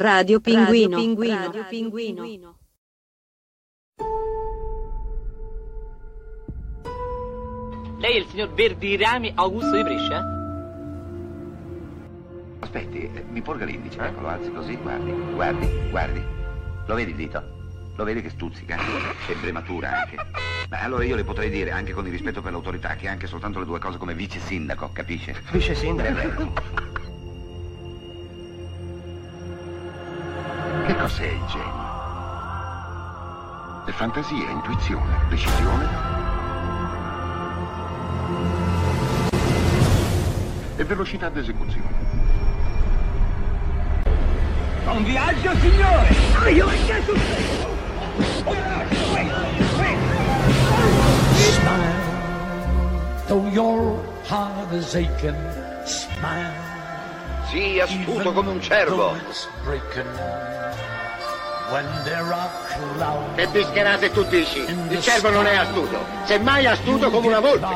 Radio Pinguino. Radio Pinguino. Radio Pinguino. Lei è il signor Verdirami Augusto di Brescia? Aspetti, eh, mi porga l'indice, ecco, lo alzi così, guardi, guardi, guardi. Lo vedi il dito? Lo vedi che stuzzica? Sembra matura anche. Beh, allora io le potrei dire, anche con il rispetto per l'autorità, che anche soltanto le due cose come vice sindaco, capisce? Vice sindaco? Cos'è il genio? È fantasia, intuizione, decisione e velocità d'esecuzione. Buon viaggio, signore! Ah, io successo? Smile, though your heart is aching. Smile. Sii astuto come un cervo. Che bischerate tu dici? Il cervo non è astuto, semmai astuto come una volpe.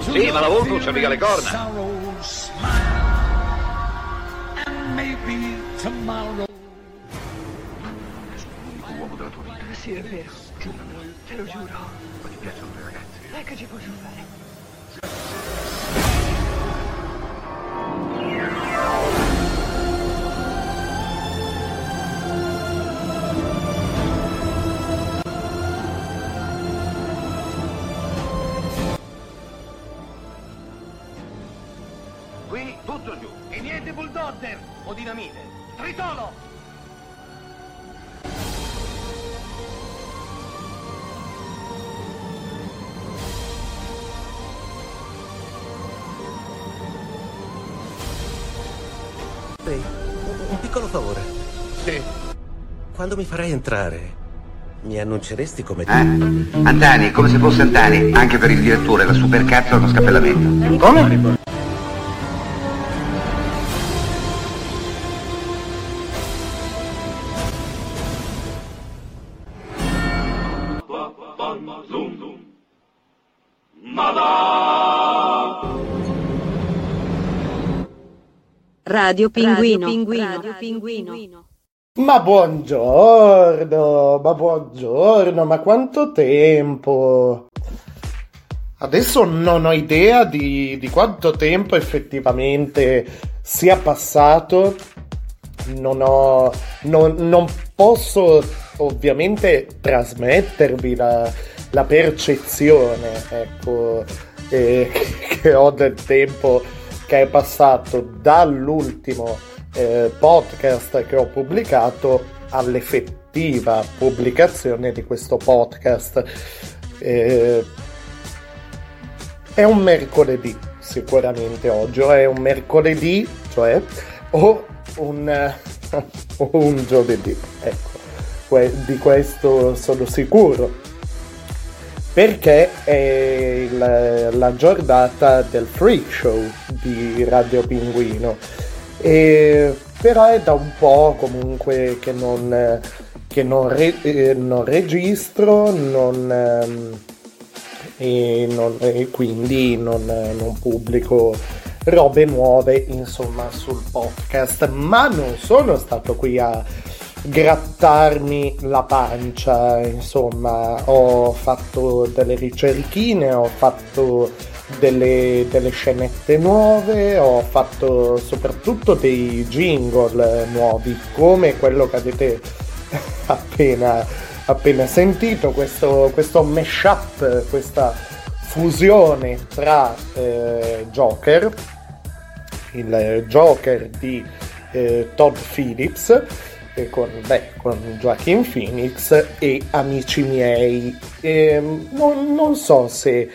Sì, ma la volpe non c'ha mica le corna. L'unico uomo della tua vita. Sì, è vero. Te lo giuro. Ma ti piacciono le ragazze? E che ci posso fare? Quando mi farai entrare, mi annunceresti come Eh? Antani, come se fosse Antani. Anche per il direttore, la supercazzo è uno scappellamento. Come? Radio Pinguino. Radio Pinguino. Ma buongiorno, ma buongiorno, ma quanto tempo! Adesso non ho idea di, di quanto tempo effettivamente sia passato, non ho, non, non posso ovviamente trasmettervi la, la percezione, ecco, eh, che ho del tempo che è passato dall'ultimo eh, podcast che ho pubblicato all'effettiva pubblicazione di questo podcast. Eh, è un mercoledì sicuramente oggi, è un mercoledì, cioè, o un, o un giovedì, ecco, que- di questo sono sicuro perché è il- la giornata del freak show di Radio Pinguino. E, però è da un po' comunque che non, che non, re- eh, non registro, non, ehm, e, non- e quindi non, non pubblico robe nuove insomma sul podcast. Ma non sono stato qui a grattarmi la pancia, insomma, ho fatto delle ricerchine, ho fatto delle, delle scenette nuove, ho fatto soprattutto dei jingle nuovi, come quello che avete appena, appena sentito, questo, questo mashup, questa fusione tra eh, Joker, il Joker di eh, Todd Phillips, eh, con, beh, con Joaquin Phoenix e amici miei. Ehm, non, non so se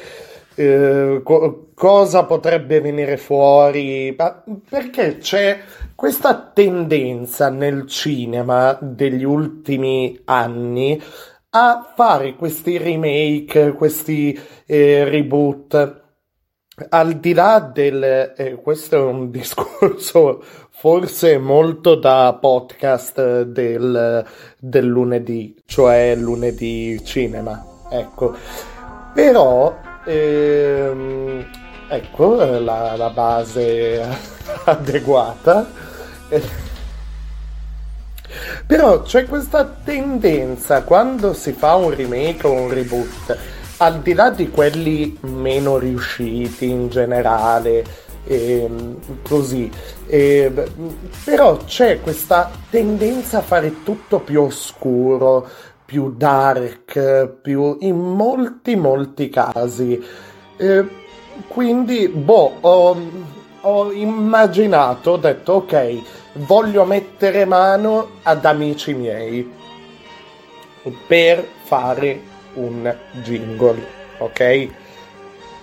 eh, co- cosa potrebbe venire fuori, perché c'è questa tendenza nel cinema degli ultimi anni a fare questi remake, questi eh, reboot. Al di là del, eh, questo è un discorso forse molto da podcast del, del lunedì, cioè lunedì cinema, ecco. Però ehm, ecco eh, la, la base adeguata. Però c'è questa tendenza quando si fa un remake o un reboot, al di là di quelli meno riusciti in generale, e, così, e, però c'è questa tendenza a fare tutto più oscuro, più dark, più in molti molti casi. E, quindi, boh, ho, ho immaginato, ho detto ok voglio mettere mano ad amici miei per fare un jingle, ok?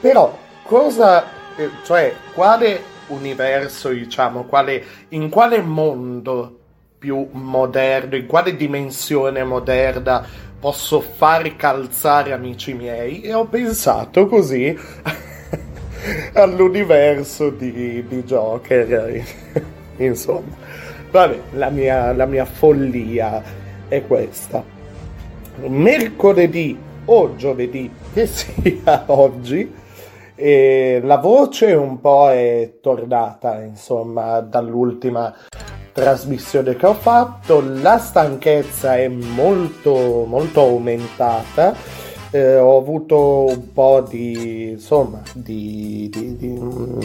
Però cosa, eh, cioè, quale universo, diciamo, quale, in quale mondo più moderno, in quale dimensione moderna posso fare calzare amici miei? E ho pensato così all'universo di, di Joker. Insomma, vabbè, la mia, la mia follia è questa. Mercoledì o giovedì, che sia oggi, e la voce un po' è tornata, insomma, dall'ultima trasmissione che ho fatto. La stanchezza è molto, molto aumentata. Eh, ho avuto un po' di, insomma, di, di, di mm,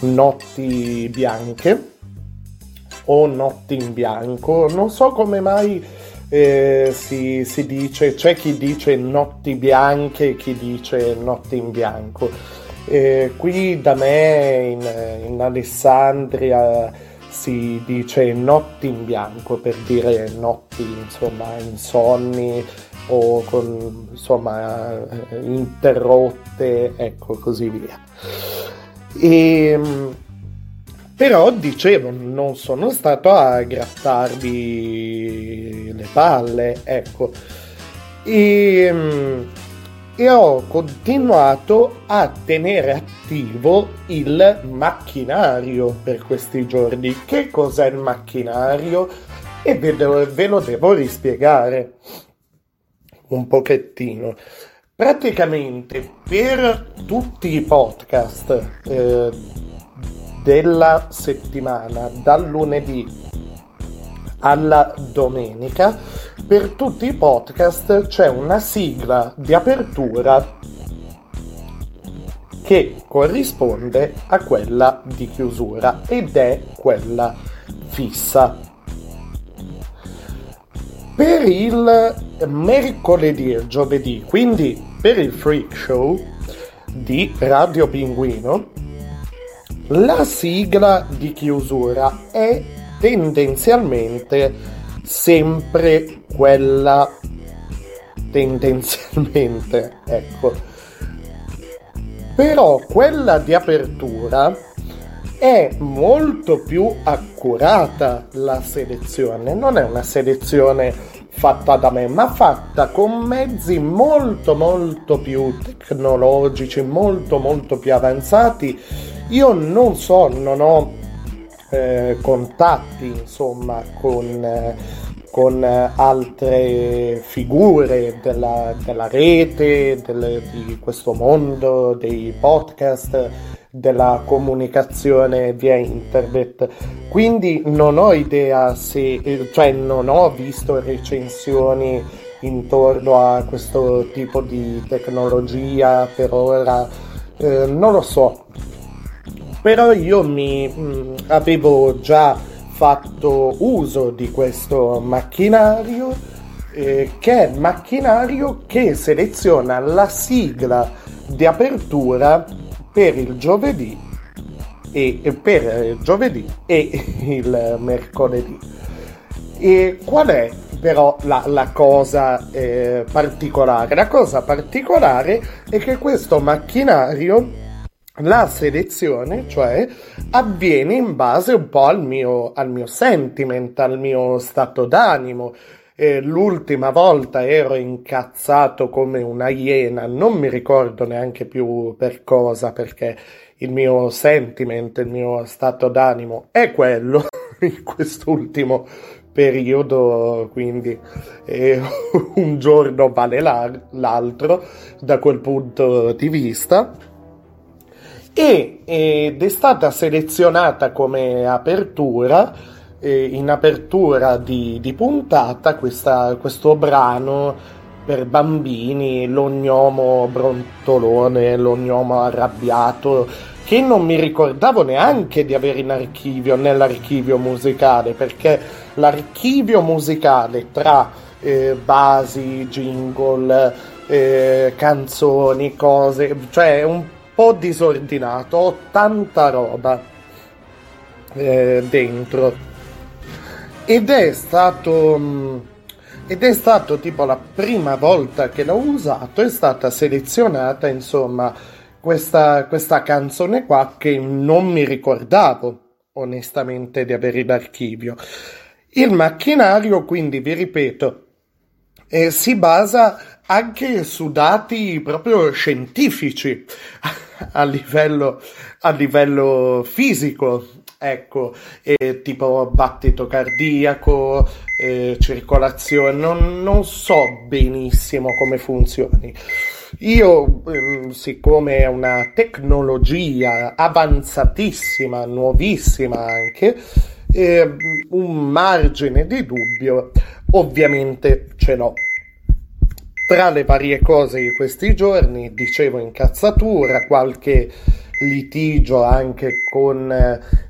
notti bianche o notti in bianco. Non so come mai eh, si, si, dice, c'è chi dice notti bianche e chi dice notti in bianco. Eh, qui da me in, in, Alessandria si dice notti in bianco per dire notti insomma insonni o con insomma interrotte ecco così via e ehm, però dicevo, non sono stato a grattarvi le palle, ecco. E, mm, e ho continuato a tenere attivo il macchinario per questi giorni. Che cos'è il macchinario? E ve, ve lo devo rispiegare un pochettino. Praticamente per tutti i podcast eh, della settimana, dal lunedì alla domenica, per tutti i podcast c'è una sigla di apertura che corrisponde a quella di chiusura ed è quella fissa. Per il mercoledì e giovedì, quindi per il freak show di Radio Pinguino, la sigla di chiusura è tendenzialmente sempre quella tendenzialmente, ecco. Però quella di apertura è molto più accurata la selezione, non è una selezione fatta da me, ma fatta con mezzi molto molto più tecnologici, molto molto più avanzati io non so, non ho eh, contatti insomma con, eh, con altre figure della, della rete, del, di questo mondo, dei podcast, della comunicazione via internet. Quindi non ho idea se, cioè non ho visto recensioni intorno a questo tipo di tecnologia per ora. Eh, non lo so, però io mi mh, mm, avevo già fatto uso di questo macchinario eh, che è macchinario che seleziona la sigla di apertura per il giovedì e, e per il giovedì e il mercoledì. E qual è però la, la cosa eh, particolare? La cosa particolare è che questo macchinario la selezione, cioè, avviene in base un po' al mio, al mio sentiment, al mio stato d'animo. Eh, l'ultima volta ero incazzato come una iena, non mi ricordo neanche più per cosa, perché il mio sentiment, il mio stato d'animo è quello in quest'ultimo periodo, quindi eh, un giorno vale l'altro da quel punto di vista e, ed è stata selezionata come apertura, eh, in apertura di, di puntata, questa, questo brano per bambini, l'ognomo brontolone, l'ognomo arrabbiato, che non mi ricordavo neanche di avere in archivio, nell'archivio musicale, perché l'archivio musicale tra eh, basi, jingle, eh, canzoni, cose, cioè un po' disordinato, ho tanta roba eh, dentro. Ed è stato. mm, Ed è stato tipo la prima volta che l'ho usato, è stata selezionata insomma questa, questa canzone qua che non mi ricordavo onestamente di avere in archivio. Il macchinario, quindi vi ripeto, eh, si basa anche su dati proprio scientifici a livello, a livello fisico, ecco, eh, tipo battito cardiaco, eh, circolazione, non, non so benissimo come funzioni. Io, ehm, siccome è una tecnologia avanzatissima, nuovissima anche, eh, un margine di dubbio ovviamente ce l'ho. Tra le varie cose di questi giorni, dicevo incazzatura, qualche litigio anche con,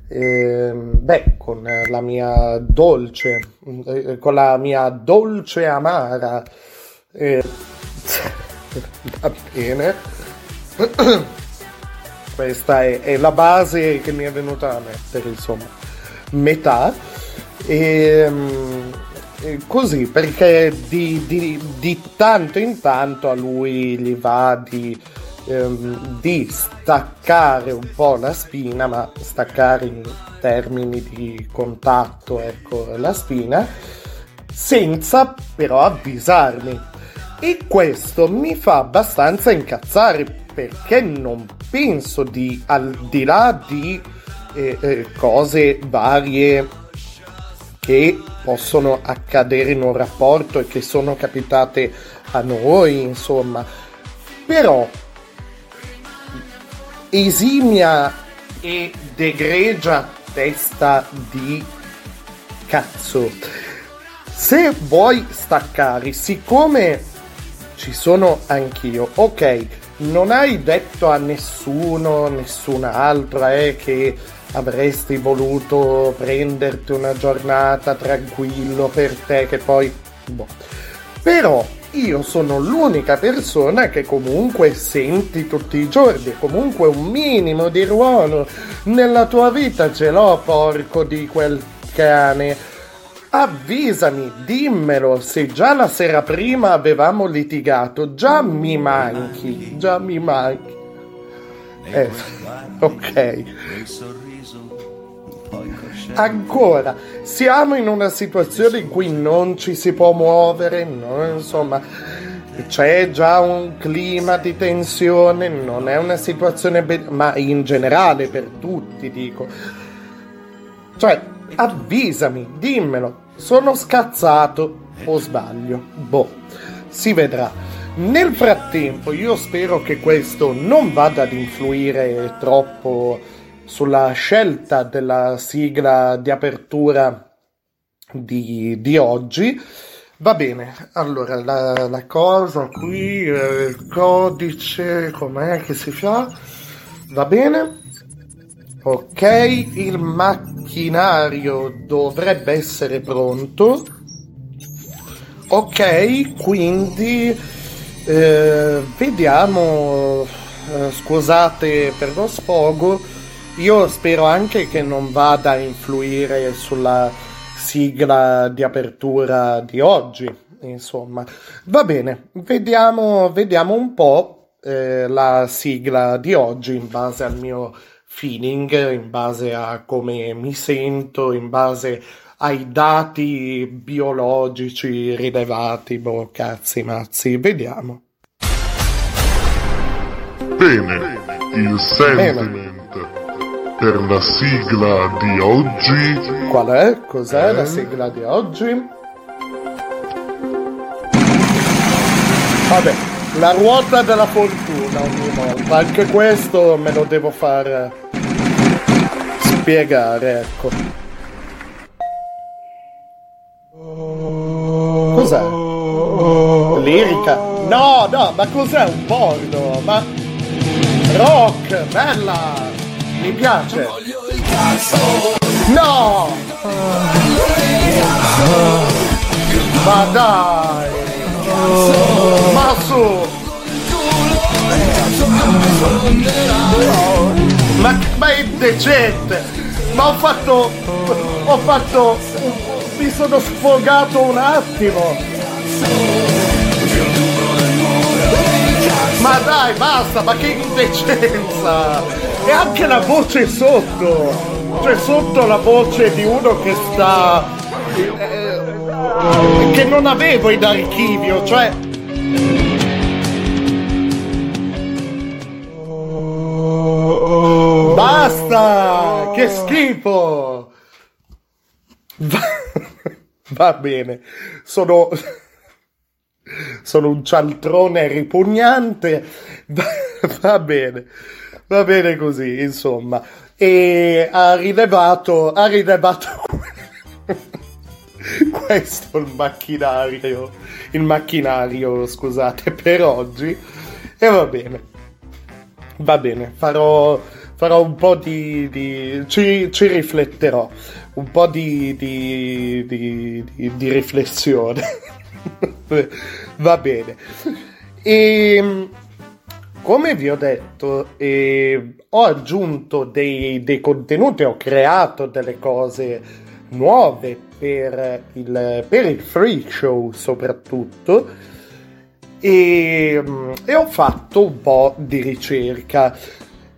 eh, beh, con la mia dolce, eh, con la mia dolce amara. eh, va bene. Questa è, è la base che mi è venuta a mettere, insomma, metà. E, eh, così perché di, di- di tanto in tanto a lui gli va di, ehm, di staccare un po' la spina, ma staccare in termini di contatto, ecco, la spina, senza però avvisarmi. E questo mi fa abbastanza incazzare perché non penso di, al di là di eh, eh, cose varie che possono accadere in un rapporto e che sono capitate a noi, insomma. Però esimia e degregia testa di cazzo. Se vuoi staccare, siccome ci sono anch'io, ok, non hai detto a nessuno, nessun altro, eh, che avresti voluto prenderti una giornata tranquillo per te, che poi... Boh. Però io sono l'unica persona che comunque senti tutti i giorni, comunque un minimo di ruolo nella tua vita ce l'ho, porco di quel cane. Avvisami, dimmelo, se già la sera prima avevamo litigato, già mi manchi, già mi manchi. Eh, ok. Ancora, siamo in una situazione in cui non ci si può muovere, no, insomma, c'è già un clima di tensione, non è una situazione, be- ma in generale per tutti dico. Cioè, avvisami, dimmelo, sono scazzato o sbaglio? Boh, si vedrà. Nel frattempo, io spero che questo non vada ad influire troppo sulla scelta della sigla di apertura di, di oggi. Va bene, allora la, la cosa qui, eh, il codice, com'è che si fa? Va bene. Ok, il macchinario dovrebbe essere pronto. Ok, quindi eh, vediamo. eh, scusate per lo sfogo. Io spero anche che non vada a influire sulla sigla di apertura di oggi. Insomma, va bene, vediamo, vediamo un po' eh, la sigla di oggi in base al mio feeling, in base a come mi sento, in base ai dati biologici rilevati, boh, cazzi mazzi, vediamo. Bene, il sentiment per la sigla di oggi Qual è? Cos'è la Eh? sigla di oggi? Vabbè, La ruota della fortuna ogni volta, anche questo me lo devo far spiegare, ecco. Cos'è? Lirica? No, no, ma cos'è un porno? Ma rock, bella! Mi piace. No! Ma dai! Ma su! Ma, ma è indecente! Ma ho fatto. Ho fatto. Mi sono sfogato un attimo! Ma dai, basta, ma che indecenza! E anche la voce sotto! Cioè sotto la voce di uno che sta. eh, che non avevo in archivio, cioè. Basta! Che schifo! Va, va bene, sono. Sono un cialtrone ripugnante. Va, bene, va bene così, insomma. E ha rilevato. Ha rilevato. Questo il macchinario. Il macchinario, scusate, per oggi. E va bene. Va bene, farò, farò un po' di... di- ci, ci rifletterò, un po' di, di- di riflessione. Va bene. E come vi ho detto, eh, ho aggiunto dei, dei contenuti, ho creato delle cose nuove per il, per il free show soprattutto e, mm, e ho fatto un po' di ricerca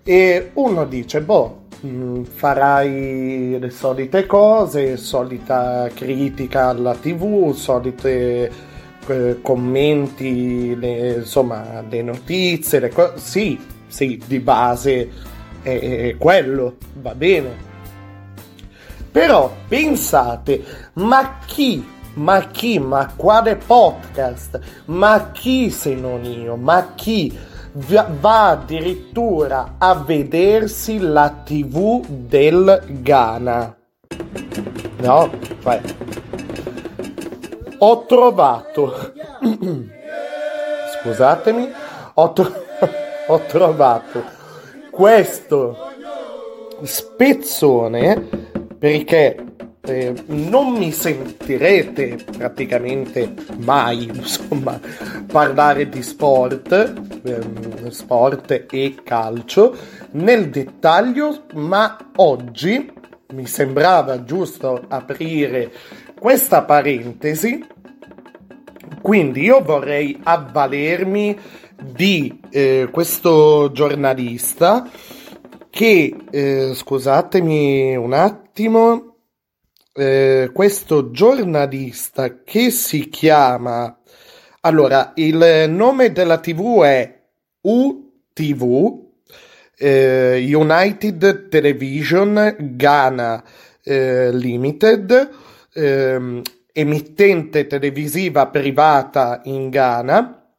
e uno dice boh mm, farai le solite cose solita critica alla tv solite eh, commenti le, insomma le notizie le co- sì sì di base è, è quello va bene. Però pensate, ma chi, ma chi, ma quale podcast, ma chi se non io, ma chi va addirittura a vedersi la TV del Ghana? No, vai. Ho trovato, scusatemi, ho, tro- ho trovato questo spezzone perché eh, non mi sentirete praticamente mai insomma parlare di sport ehm, sport e calcio nel dettaglio ma oggi mi sembrava giusto aprire questa parentesi. Quindi io vorrei avvalermi di eh, questo giornalista che, eh, scusatemi un attimo, eh, questo giornalista che si chiama... Allora, il nome della TV è UTV, eh, United Television Ghana eh, Limited, ehm, emittente televisiva privata in Ghana.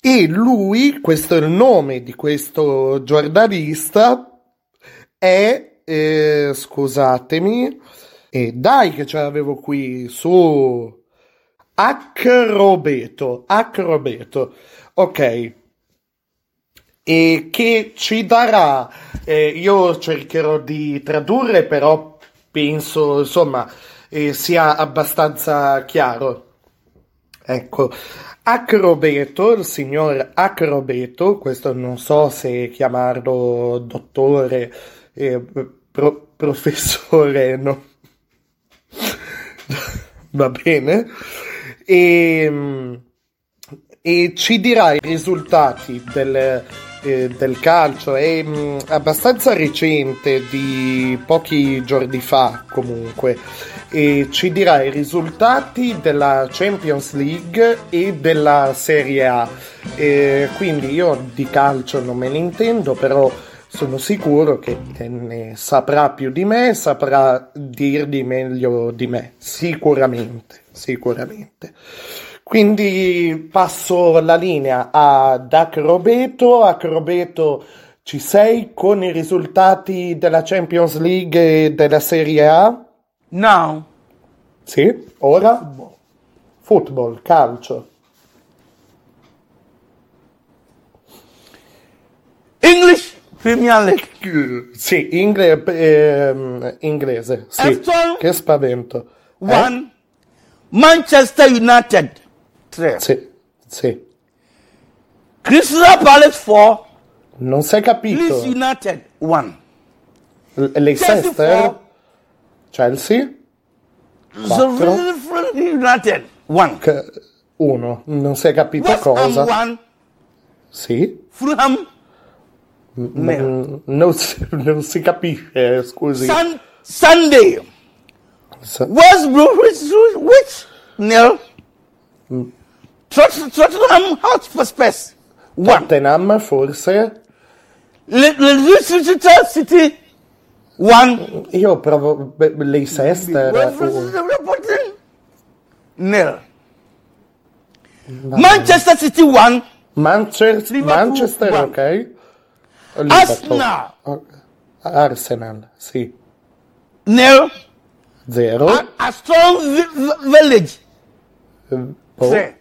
E lui, questo è il nome di questo giornalista, è, eh, scusatemi, e dai che ce l'avevo qui, su Acrobeto, Acrobeto, ok, e che ci darà, eh, io cercherò di tradurre, però penso, insomma, eh, sia abbastanza chiaro. Ecco, Acrobeto, il signor Acrobeto, questo non so se chiamarlo dottore, eh, pro- professore, no? Va bene? E, e ci dirà i risultati del, eh, del calcio, è mh, abbastanza recente, di pochi giorni fa comunque, e ci dirà i risultati della Champions League e della Serie A. E quindi io di calcio non me ne intendo, però sono sicuro che ne saprà più di me, saprà dirvi meglio di me, sicuramente, sicuramente. Quindi passo la linea ad Acrobeto. Acrobeto, ci sei con i risultati della Champions League e della Serie A? Now, Sì, ora? Football, calcio. English Premier League. Sì, ingle- ehm, inglese, sì. Che spavento. Eh? One. Manchester United. Three. Sì, sì. Crystal Palace four. Non si è Leeds capito. United one. L- Leicester? Chelsea? Quattro. Sheffield United one. Che- Uno. Non si è capito West Ham cosa. one. Sì? Fulham. Mm, Non si, non si capisce, scusi. Sun, Sunday. Sa- West Bromwich which nil. Tot- Tottenham Hotspur Spurs one. Tottenham, forse? Le- le- Leicester City one. Io provo Leicester. Bromwich nil. Manchester City one. Manchester, Manchester ok. Liverpool. Arsenal sì. nil. Zero. A, a strong vi- village Oh, three.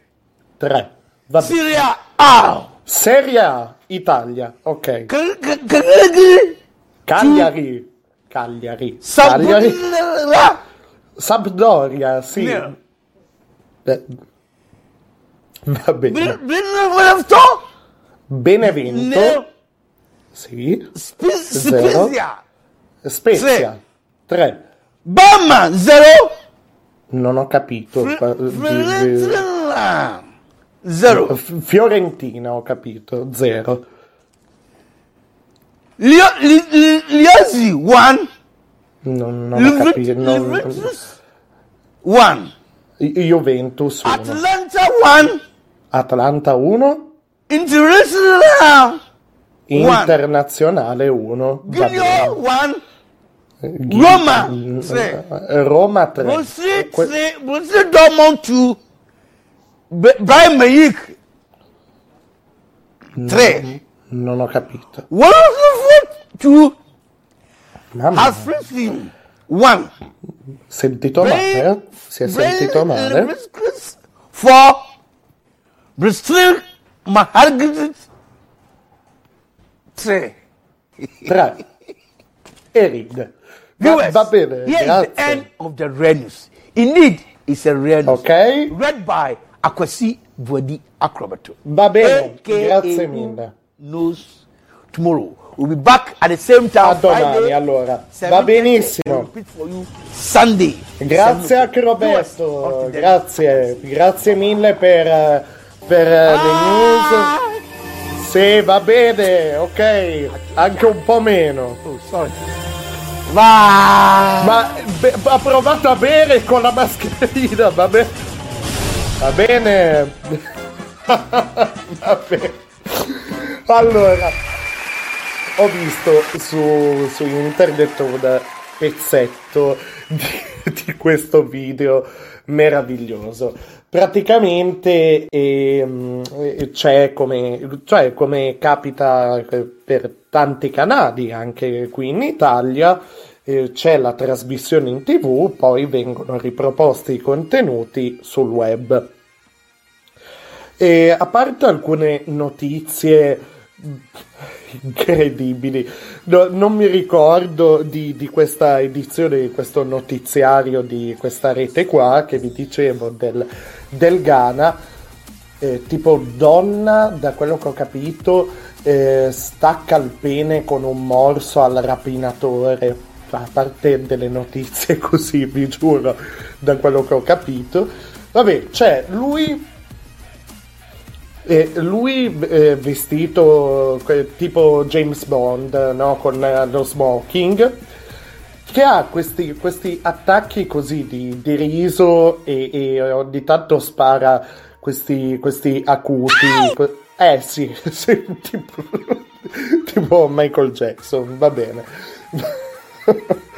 tre. Va bene. Serie A. Serie A, Italia, ok. K- Cagliari. Cagliari. Cagliari. Sampdoria. Sampdoria, sì. Beh, Va bene. Benevento. Benevento, Nil. Sì. Sp-. Spezia. Spezia, tre. Bama zero. Non ho capito. Fiorentina zero. F- Fiorentina, ho capito, zero. Lio- Li- Li- Liozzi one. Non, non ho capito. non- Juventus one. Juventus 1. Atlanta one. Atlanta 1. International Internazionale 1. Va Giglio bene. one. Ghi- Roma Mm, tre. eh, Roma 3. Borussia Dortmund two. B- Bayern Munich tre. Non ho capito. Wolfsburg two. Mamma, Alfredsson one. sentito male? Si è sentito male? Four. Bristol Mahargit 3. Erid. Va, Viewers, va bene, here is the end of the Red News. Indeed, it's a Red News. Ok, Read by Akwasi Buadi Akrobato. va bene, AKA grazie mille. Knows tomorrow. We'll be back at the same time. A domani Friday, allora. 7:30. Va benissimo. Sunday. Grazie a Roberto, grazie, grazie mille per, per eh, le news. Sì, va bene, ok, anche un po' meno. Oh, sorry. Va. Ma be- ha provato a bere con la mascherina, va bene. Va bene. va bene. Allora, ho visto su, su internet un pezzetto di, di questo video meraviglioso. Praticamente eh, c'è come, cioè, come capita eh, per tanti canali, anche qui in Italia, eh, c'è la trasmissione in tv, poi vengono riproposti i contenuti sul web. E a parte alcune notizie incredibili, no- non mi ricordo di, di questa edizione, di questo notiziario di questa rete qua che vi dicevo del, del Ghana, eh, tipo donna, da quello che ho capito, eh, stacca il pene con un morso al rapinatore. A parte delle notizie così, vi giuro, da quello che ho capito. Vabbè, c'è lui e lui eh, vestito eh, tipo James Bond, no? con eh, lo smoking, che ha questi, questi attacchi così di, di riso e, e ogni tanto spara questi, questi acuti. eh sì, sì, tipo, tipo Michael Jackson, va bene.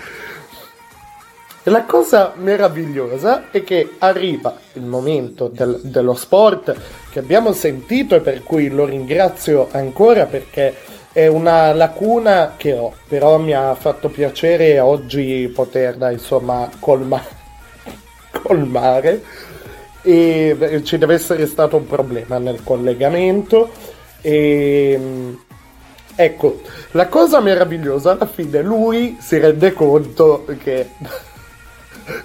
La cosa meravigliosa è che arriva il momento del- dello sport che abbiamo sentito e per cui lo ringrazio ancora perché è una lacuna che ho, però mi ha fatto piacere oggi poterla insomma colma- colmare. E ci deve essere stato un problema nel collegamento. E mm, ecco la cosa meravigliosa alla fine lui si rende conto che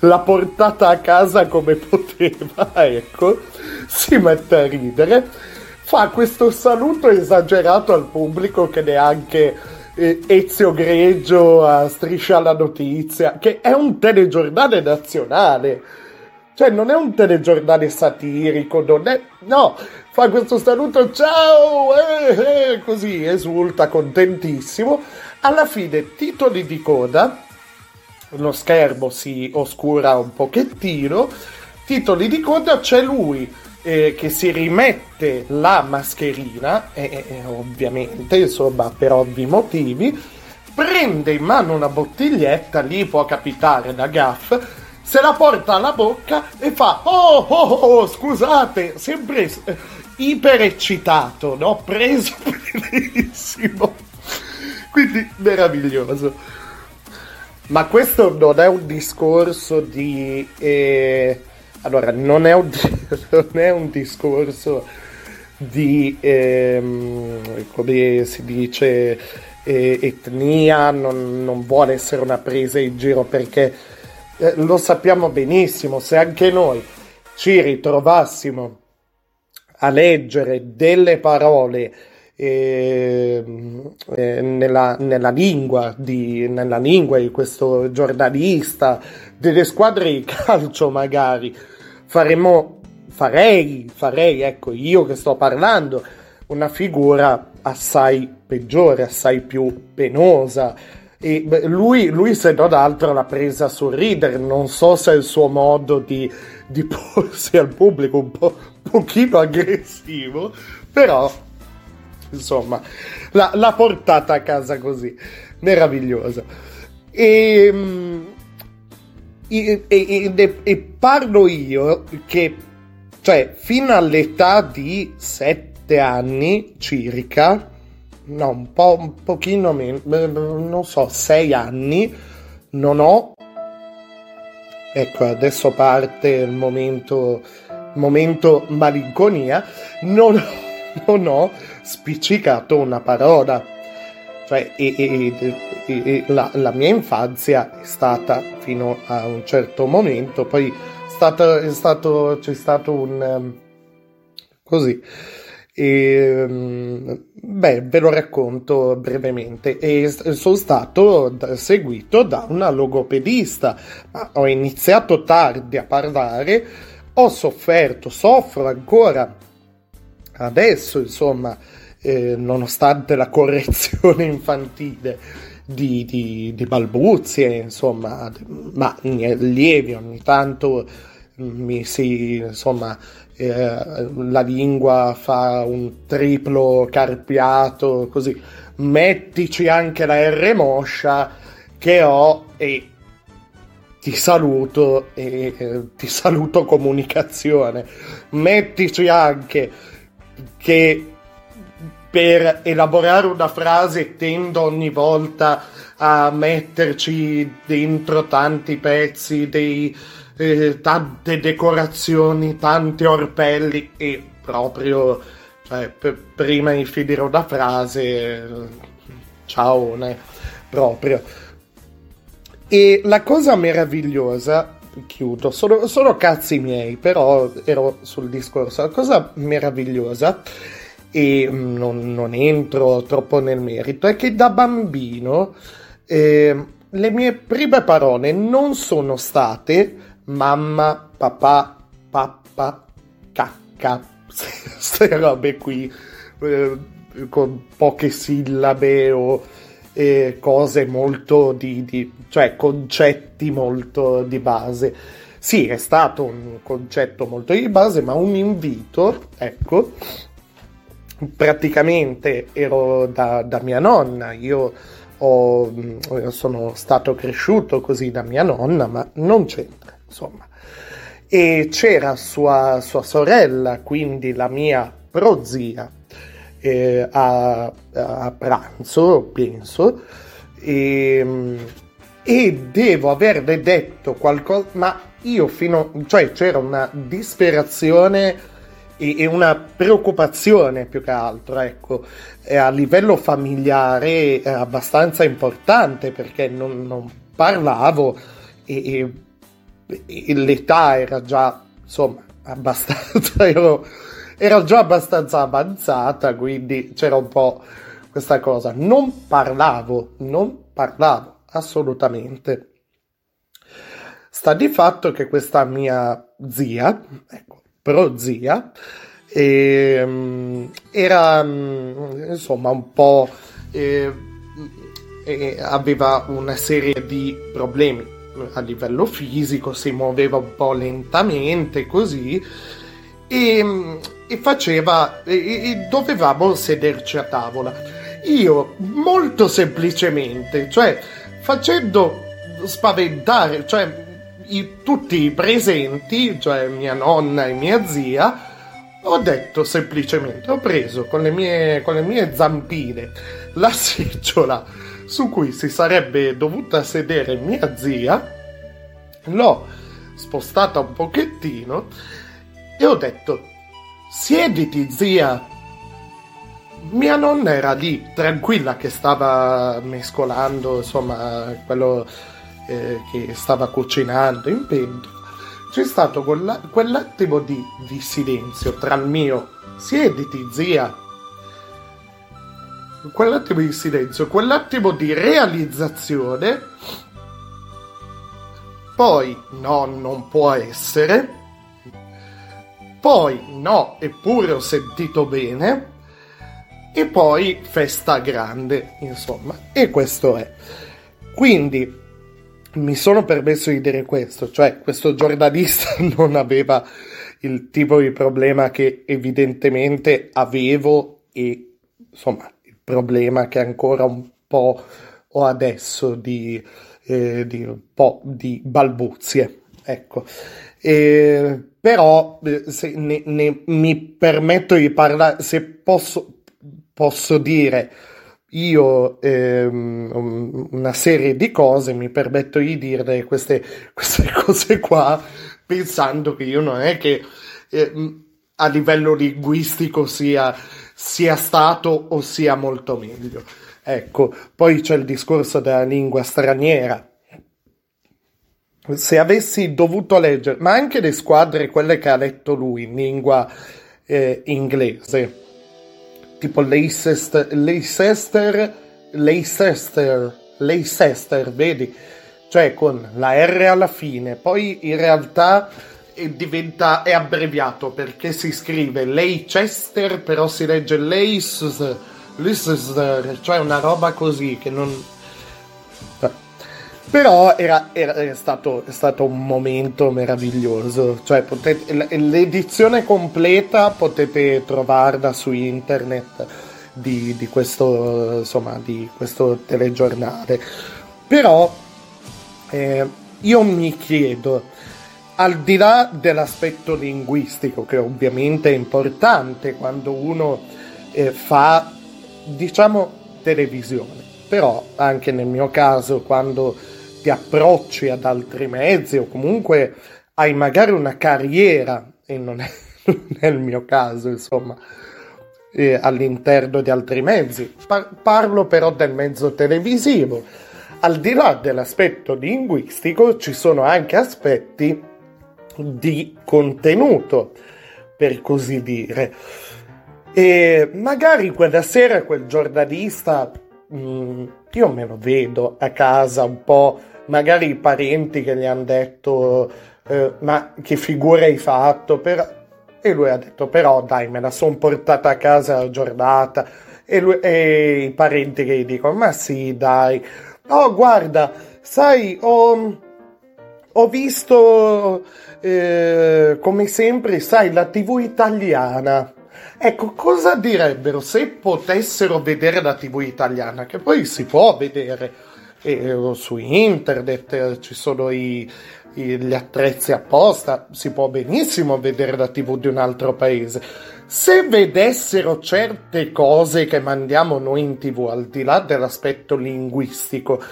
l'ha portata a casa come poteva ecco. Si mette a ridere fa questo saluto esagerato al pubblico che neanche eh, Ezio Greggio a Striscia la Notizia che è un telegiornale nazionale. Cioè, non è un telegiornale satirico, non è... No, fa questo saluto, ciao, eh, eh, così, esulta, contentissimo. Alla fine, titoli di coda, lo schermo si oscura un pochettino, titoli di coda, c'è lui eh, che si rimette la mascherina, e, e, ovviamente, insomma, per ovvi motivi, prende in mano una bottiglietta, lì può capitare da gaff, se la porta alla bocca e fa oh oh oh scusate sempre eh, iper eccitato no? Preso benissimo. Quindi meraviglioso ma questo non è un discorso di eh, allora non è un, non è un discorso di ehm, come si dice eh, etnia non, non vuole essere una presa in giro perché eh, lo sappiamo benissimo, se anche noi ci ritrovassimo a leggere delle parole eh, eh, nella, nella, lingua di, nella lingua di questo giornalista, delle squadre di calcio magari, faremo, farei, farei, ecco, io che sto parlando, una figura assai peggiore, assai più penosa, e lui, lui, se non altro, l'ha presa a sorridere. Non so se è il suo modo di, di porsi al pubblico un po' pochino aggressivo, però insomma l'ha, l'ha portata a casa così, meravigliosa. E, e, e, e, parlo io che, cioè, fino all'età di sette anni circa, no, un po' un pochino meno, non so, sei anni, non ho ecco adesso parte il momento momento malinconia non, non ho spiccicato una parola. Cioè e, e, e, la, la, mia infanzia è stata fino a un certo momento poi stato, è stato c'è stato un um, così. E, ehm, beh, ve lo racconto brevemente. E sono stato seguito da una logopedista, ho iniziato tardi a parlare, ho sofferto, soffro ancora. Adesso, insomma, eh, nonostante la correzione infantile di, di, di balbuzie, insomma, ma lievi ogni tanto mi si, insomma, eh, la lingua fa un triplo carpiato, così. Mettici anche la R moscia che ho e ti saluto e eh, ti saluto comunicazione. Mettici anche che per elaborare una frase tendo ogni volta a metterci dentro tanti pezzi dei eh, tante decorazioni, tanti orpelli e proprio cioè, p- prima di finire una frase, ciao, ne, proprio. E la cosa meravigliosa, chiudo, sono, sono cazzi miei, però ero sul discorso, la cosa meravigliosa e non, non, entro troppo nel merito, è che da bambino eh, le mie prime parole non sono state mamma, papà, pappa, cacca, queste robe qui eh, con poche sillabe o eh, cose molto di, di, cioè concetti molto di base. Sì, è stato un concetto molto di base, ma un invito, ecco, praticamente ero da, da mia nonna, io ho, mm, sono stato cresciuto così da mia nonna, ma non c'entra, insomma. E c'era sua, sua sorella, quindi la mia prozia, eh, a, a, pranzo, penso, e, mm, e devo averle detto qualcosa, ma io fino, cioè c'era una disperazione e, una preoccupazione più che altro, ecco, a livello familiare è abbastanza importante perché non, non parlavo e, e, e, l'età era già, insomma, abbastanza, ero, ero già abbastanza avanzata, quindi c'era un po' questa cosa. Non parlavo, non parlavo assolutamente. Sta di fatto che questa mia zia, prozia, e, um, era um, insomma un po'... Eh, eh, aveva una serie di problemi a livello fisico, si muoveva un po' lentamente così e, e faceva e, e dovevamo sederci a tavola. Io molto semplicemente, cioè facendo spaventare, cioè i, tutti i presenti, cioè mia nonna e mia zia, ho detto semplicemente, ho preso con le mie, con le mie zampine la seggiola su cui si sarebbe dovuta sedere mia zia, l'ho spostata un pochettino e ho detto, siediti zia. Mia nonna era lì, tranquilla, che stava mescolando, insomma, quello eh, che stava cucinando in pentola, c'è stato quella, quell'attimo di, di silenzio tra il mio siediti zia, quell'attimo di silenzio, quell'attimo di realizzazione, poi no, non può essere, poi no, eppure ho sentito bene, e poi festa grande, insomma, e questo è. Quindi mi sono permesso di dire questo, cioè questo giornalista non aveva il tipo di problema che evidentemente avevo e insomma il problema che ancora un po' ho adesso di, eh, di un po' di balbuzie, ecco. E, però eh, se ne, ne, mi permetto di parlare, se posso, posso dire io ehm, una serie di cose mi permetto di dire queste, queste cose qua pensando che io non è che eh, a livello linguistico sia, sia stato o sia molto meglio. Ecco, poi c'è il discorso della lingua straniera. Se avessi dovuto leggere, ma anche le squadre, quelle che ha letto lui in lingua eh, inglese, tipo Leicester, Leicester, Leicester, Leicester, vedi? Cioè con la R alla fine, poi in realtà diventa, è abbreviato perché si scrive Leicester, però si legge Leicester, Leicester, cioè una roba così che non però era, era, è, stato, stato, un momento meraviglioso. Cioè, potete, l'edizione completa potete trovarla su internet di, di, questo, insomma, di questo telegiornale. Però eh, io mi chiedo, al di là dell'aspetto linguistico, che ovviamente è importante quando uno eh, fa, diciamo, televisione, però anche nel mio caso, quando ti approcci ad altri mezzi o comunque hai magari una carriera, e non è, non il mio caso, insomma, eh, all'interno di altri mezzi. Par- parlo però del mezzo televisivo. Al di là dell'aspetto linguistico ci sono anche aspetti di contenuto, per così dire. E magari quella sera quel giornalista, mh, mm, io me lo vedo a casa un po' magari i parenti che gli hanno detto eh, ma che figura hai fatto? Per... e lui ha detto però dai me la sono portata a casa la giornata e, lui, e i parenti che gli dicono ma sì dai. Oh guarda sai ho, ho visto eh, come sempre sai la tv italiana. Ecco, cosa direbbero se potessero vedere la TV italiana? Che poi si può vedere eh, su internet, eh, ci sono i, i, gli attrezzi apposta, si può benissimo vedere la TV di un altro paese. Se vedessero certe cose che mandiamo noi in TV, al di là dell'aspetto linguistico,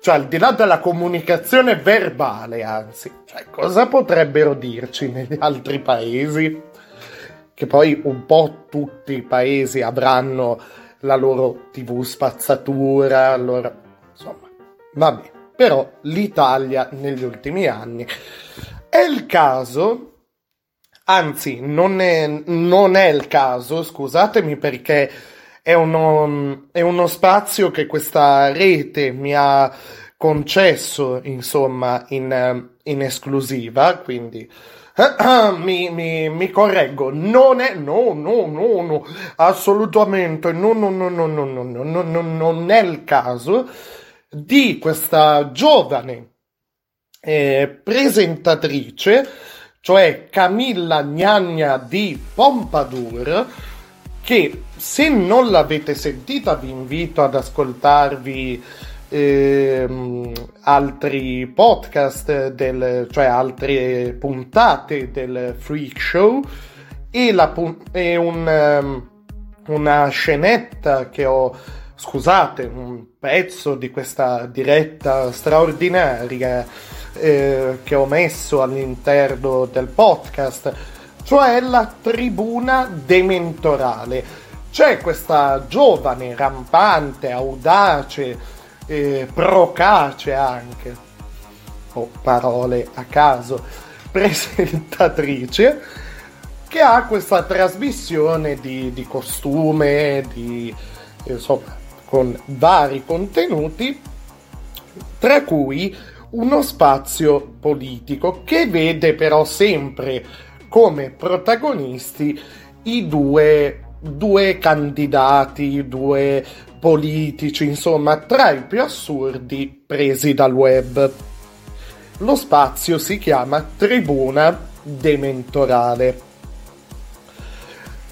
cioè al di là della comunicazione verbale, anzi, cioè, cosa potrebbero dirci negli altri paesi? che poi un po' tutti i paesi avranno la loro TV spazzatura, allora insomma, vabbè. Però l'Italia negli ultimi anni è il caso, anzi non è, non è il caso, scusatemi perché è uno, è uno spazio che questa rete mi ha concesso, insomma, in, in esclusiva, quindi mi, mi, mi, correggo, non è, no, no, no, no, assolutamente, no, no, no, no, no, no, no, no, no non è il caso di questa giovane eh, presentatrice, cioè Camilla Gnagna di Pompadour, che se non l'avete sentita vi invito ad ascoltarvi ehm, altri podcast, del, cioè altre puntate del Freak Show e, la, e un, um, una scenetta che ho, scusate, un pezzo di questa diretta straordinaria eh, che ho messo all'interno del podcast, cioè la tribuna dementorale. C'è questa giovane, rampante, audace, eh, procace anche, o oh, parole a caso, presentatrice che ha questa trasmissione di, di costume, di, insomma, con vari contenuti, tra cui uno spazio politico che vede però sempre come protagonisti i due, due candidati, due politici, insomma, tra i più assurdi presi dal web. Lo spazio si chiama Tribuna Dementorale.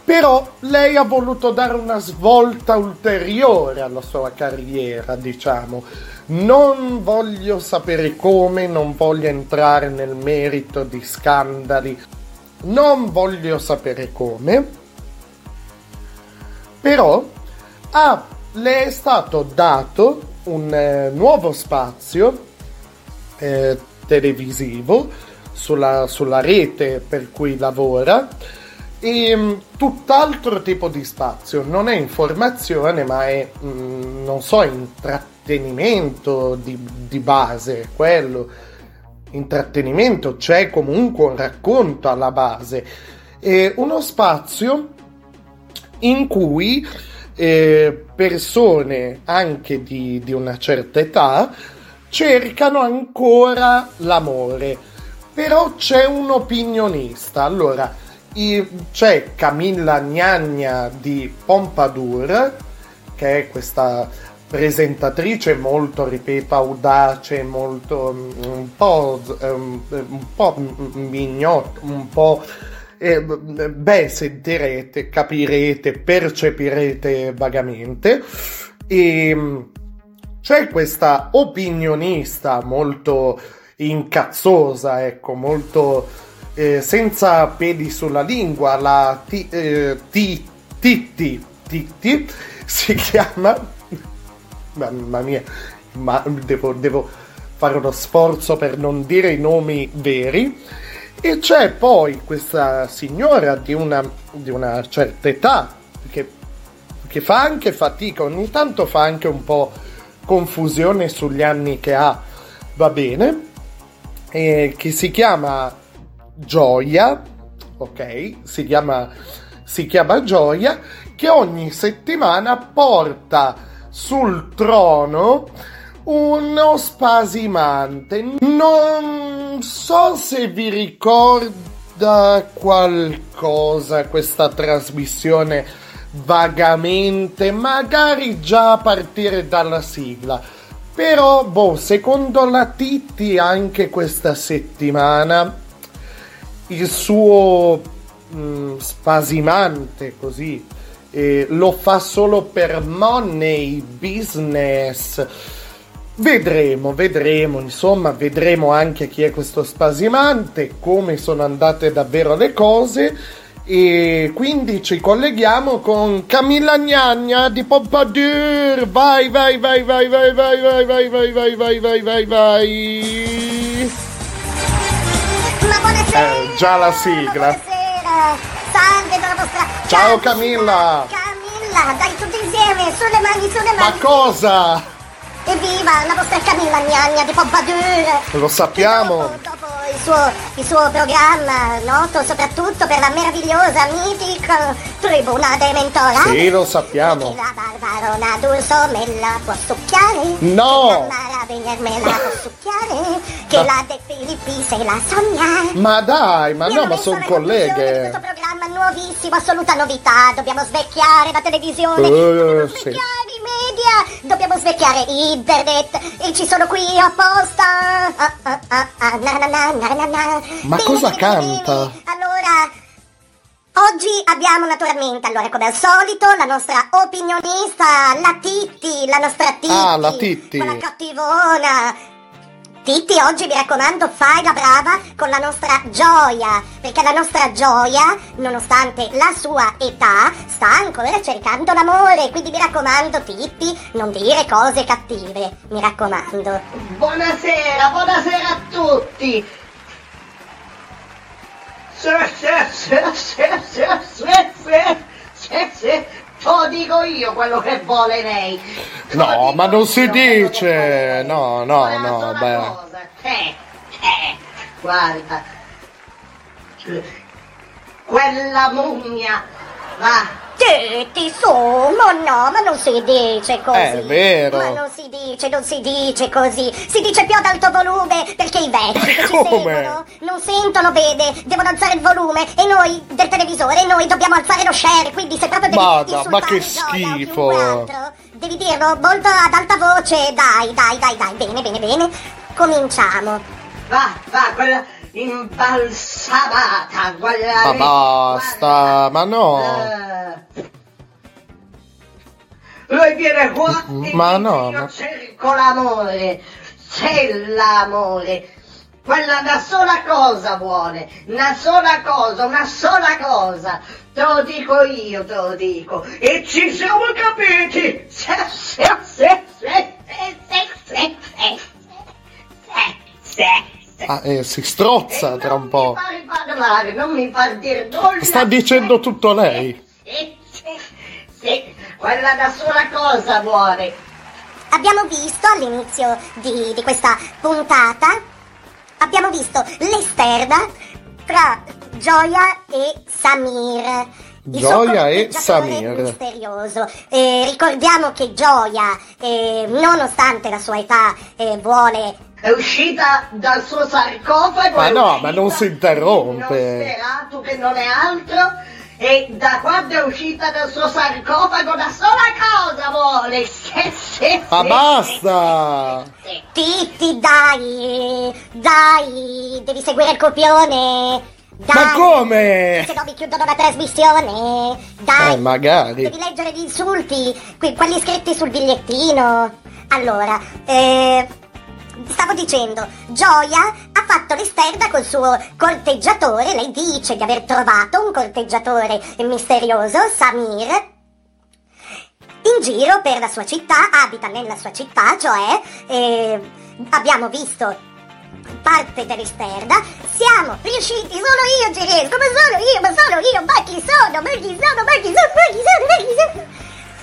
Però lei ha voluto dare una svolta ulteriore alla sua carriera, diciamo. Non voglio sapere come, non voglio entrare nel merito di scandali, non voglio sapere come, però ha le è stato dato un eh, nuovo spazio eh, televisivo sulla, sulla, rete per cui lavora e mm, tutt'altro tipo di spazio, non è informazione ma è, mh, mm, non so, intrattenimento di, di base, quello intrattenimento, c'è comunque un racconto alla base, è uno spazio in cui eh, persone anche di, di una certa età cercano ancora l'amore. Però c'è un opinionista. Allora, c'è Camilla Gnagna di Pompadour, che è questa presentatrice molto, ripeto, audace, molto mm, un po', um, un po' mignotta, un po' eh, beh, sentirete, capirete, percepirete vagamente. E mm, c'è questa opinionista molto incazzosa, ecco, molto eh, senza peli sulla lingua, la Titti, eh, si chiama. Mamma mia, ma devo, devo fare uno sforzo per non dire i nomi veri. E c'è poi questa signora di una, di una certa età che, che, fa anche fatica, ogni tanto fa anche un po' confusione sugli anni che ha, va bene, e che si chiama Gioia, ok? Si chiama, si chiama Gioia, che ogni settimana porta sul trono uno spasimante. Non so se vi ricorda qualcosa questa trasmissione vagamente, magari già a partire dalla sigla. Però, boh, secondo la Titti anche questa settimana il suo mh, spasimante così. E lo fa solo per money, business. Vedremo, vedremo, insomma, vedremo anche chi è questo spasimante, come sono andate davvero le cose. E quindi ci colleghiamo con Camilla Gnagna di Pompadour. Vai, vai, vai, vai, vai, vai, vai, vai, vai, vai, vai, vai, vai, vai. Ma buonasera! Eh, già la sigla. Buonasera! Salve dalla vostra... Ciao Camilla! Camilla, dai tutti insieme, sulle mani, sulle Ma mani! cosa? Evviva la vostra Camilla Gnagna di Pompadour! Lo sappiamo. Dopo il suo, il suo programma, noto soprattutto per la meravigliosa, mitica Tribuna dei Mentora. Sì, lo sappiamo. La barbarona d'Urso me la può succhiare? No! La Maravigner me la può succhiare? Che la De Filippi se la sogna? Ma dai, ma Mi no, ma sono colleghe. questo programma nuovissimo, assoluta novità. Dobbiamo svecchiare la televisione. Eh, dobbiamo sì. svecchiare media. Dobbiamo svecchiare internet. E ci sono qui apposta. Ah, ah, ah, ah, na, na, na, na, na, na. Ma Bene, cosa bene, canta? bene. Allora, oggi abbiamo naturalmente, allora come al solito, la nostra opinionista, la Titti, la nostra Titti. Ah, la Titti. Quella cattivona. Titti, oggi mi raccomando, fai la brava con la nostra gioia, perché la nostra gioia, nonostante la sua età, sta ancora cercando l'amore, quindi mi raccomando, Titti, non dire cose cattive, mi raccomando. Buonasera, buonasera a tutti. Sì, sì, sì, sì, sì, sì, sì, sì, lo dico io quello che vuole lei. No, ma non si dice. No, no, no, beh. eh, eh, guarda, quella mummia, va, Titti, su, ma no, ma non si dice così. È vero. Ma non si dice, non si dice così. Si dice più ad alto volume perché i vecchi che ci Come? seguono non sentono bene, devono alzare il volume e noi del televisore, noi dobbiamo alzare lo share, quindi se proprio devi Madda, ma che schifo. altro, devi dirlo molto ad alta voce. Dai, dai, dai, dai, bene, bene, bene. Cominciamo. va, va, quella imbalsamata, quella... Ma basta, ma no. Eh, Lui viene qua e Ma dice, no, io ma- cerco l'amore, c'è l'amore. Quella una sola cosa vuole, una sola cosa, una sola cosa. Te lo dico io, te lo dico. E ci siamo capiti. Sì, sì, sì, sì, sì, sì, sì, sì, sì, sì. Ah, eh, si strozza tra un po'. Non mi fa parlare, non mi fa dire nulla. Sta dicendo tutto lei. Sì, sì, sì, quella da sola cosa vuole. Abbiamo visto all'inizio di, di questa puntata, abbiamo visto l'esterna tra Gioia e Samir. Il Gioia e Samir. misterioso. Eh, ricordiamo che Gioia, eh, nonostante la sua età, eh, vuole È uscita dal suo sarcofago. Ma no, uscita ma non si in interrompe. Nosferatu che non è altro. E da quando è uscita dal suo sarcofago una sola cosa vuole. Sì, sì, Ma sì, basta! Titti, dai, dai, devi seguire il copione. Dai, Ma come? Se no vi chiudono la trasmissione. Dai, Eh, magari. devi leggere gli insulti, que- quelli scritti sul bigliettino. Allora, eh, stavo dicendo, Gioia ha fatto l'esterna col suo corteggiatore. Lei dice di aver trovato un corteggiatore misterioso, Samir. In giro per la sua città, abita nella sua città, cioè eh, abbiamo visto parte dell'esterna, siamo riusciti, solo io ci riesco, ma solo io, ma solo io, ma chi sono, ma chi sono, ma chi sono, ma chi sono, ma chi sono?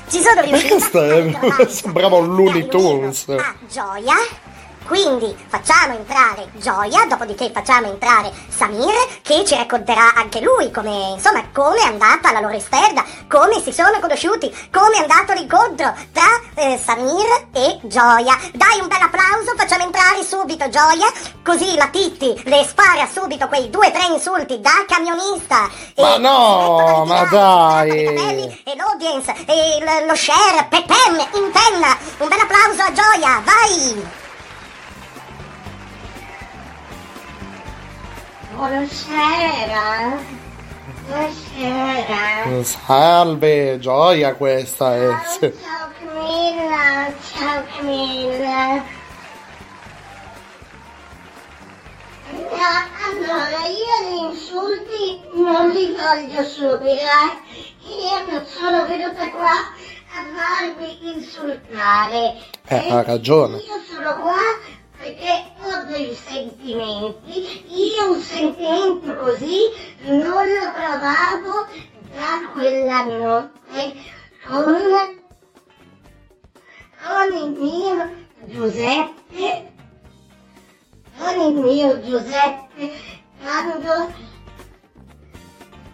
Ci sono riuscita Questo a è- trovare sembrava un Looney Tunes. A Gioia. Quindi facciamo entrare Gioia, dopodiché facciamo entrare Samir che ci racconterà anche lui come, insomma, come è andata la loro esterna, come si sono conosciuti, come è andato l'incontro tra eh, Samir e Gioia. Dai un bel applauso, facciamo entrare subito Gioia, così la Titti le spara subito quei due o tre insulti da camionista. E Ma no, ma dai. capelli, E l'audience, e lo share, Pepen, in penna. Un bel applauso a Gioia, vai! Buonasera. Buonasera. Salve, gioia questa è. Sì. Ciao Camilla, ciao Camilla. Allora, io gli insulti non li voglio subire. Io non sono venuta qua a farmi insultare. Eh, ha ragione. Io sono qua perché ho dei sentimenti. Io un sentimento così non lo provavo da quella notte con con il mio Giuseppe, con il mio Giuseppe, quando,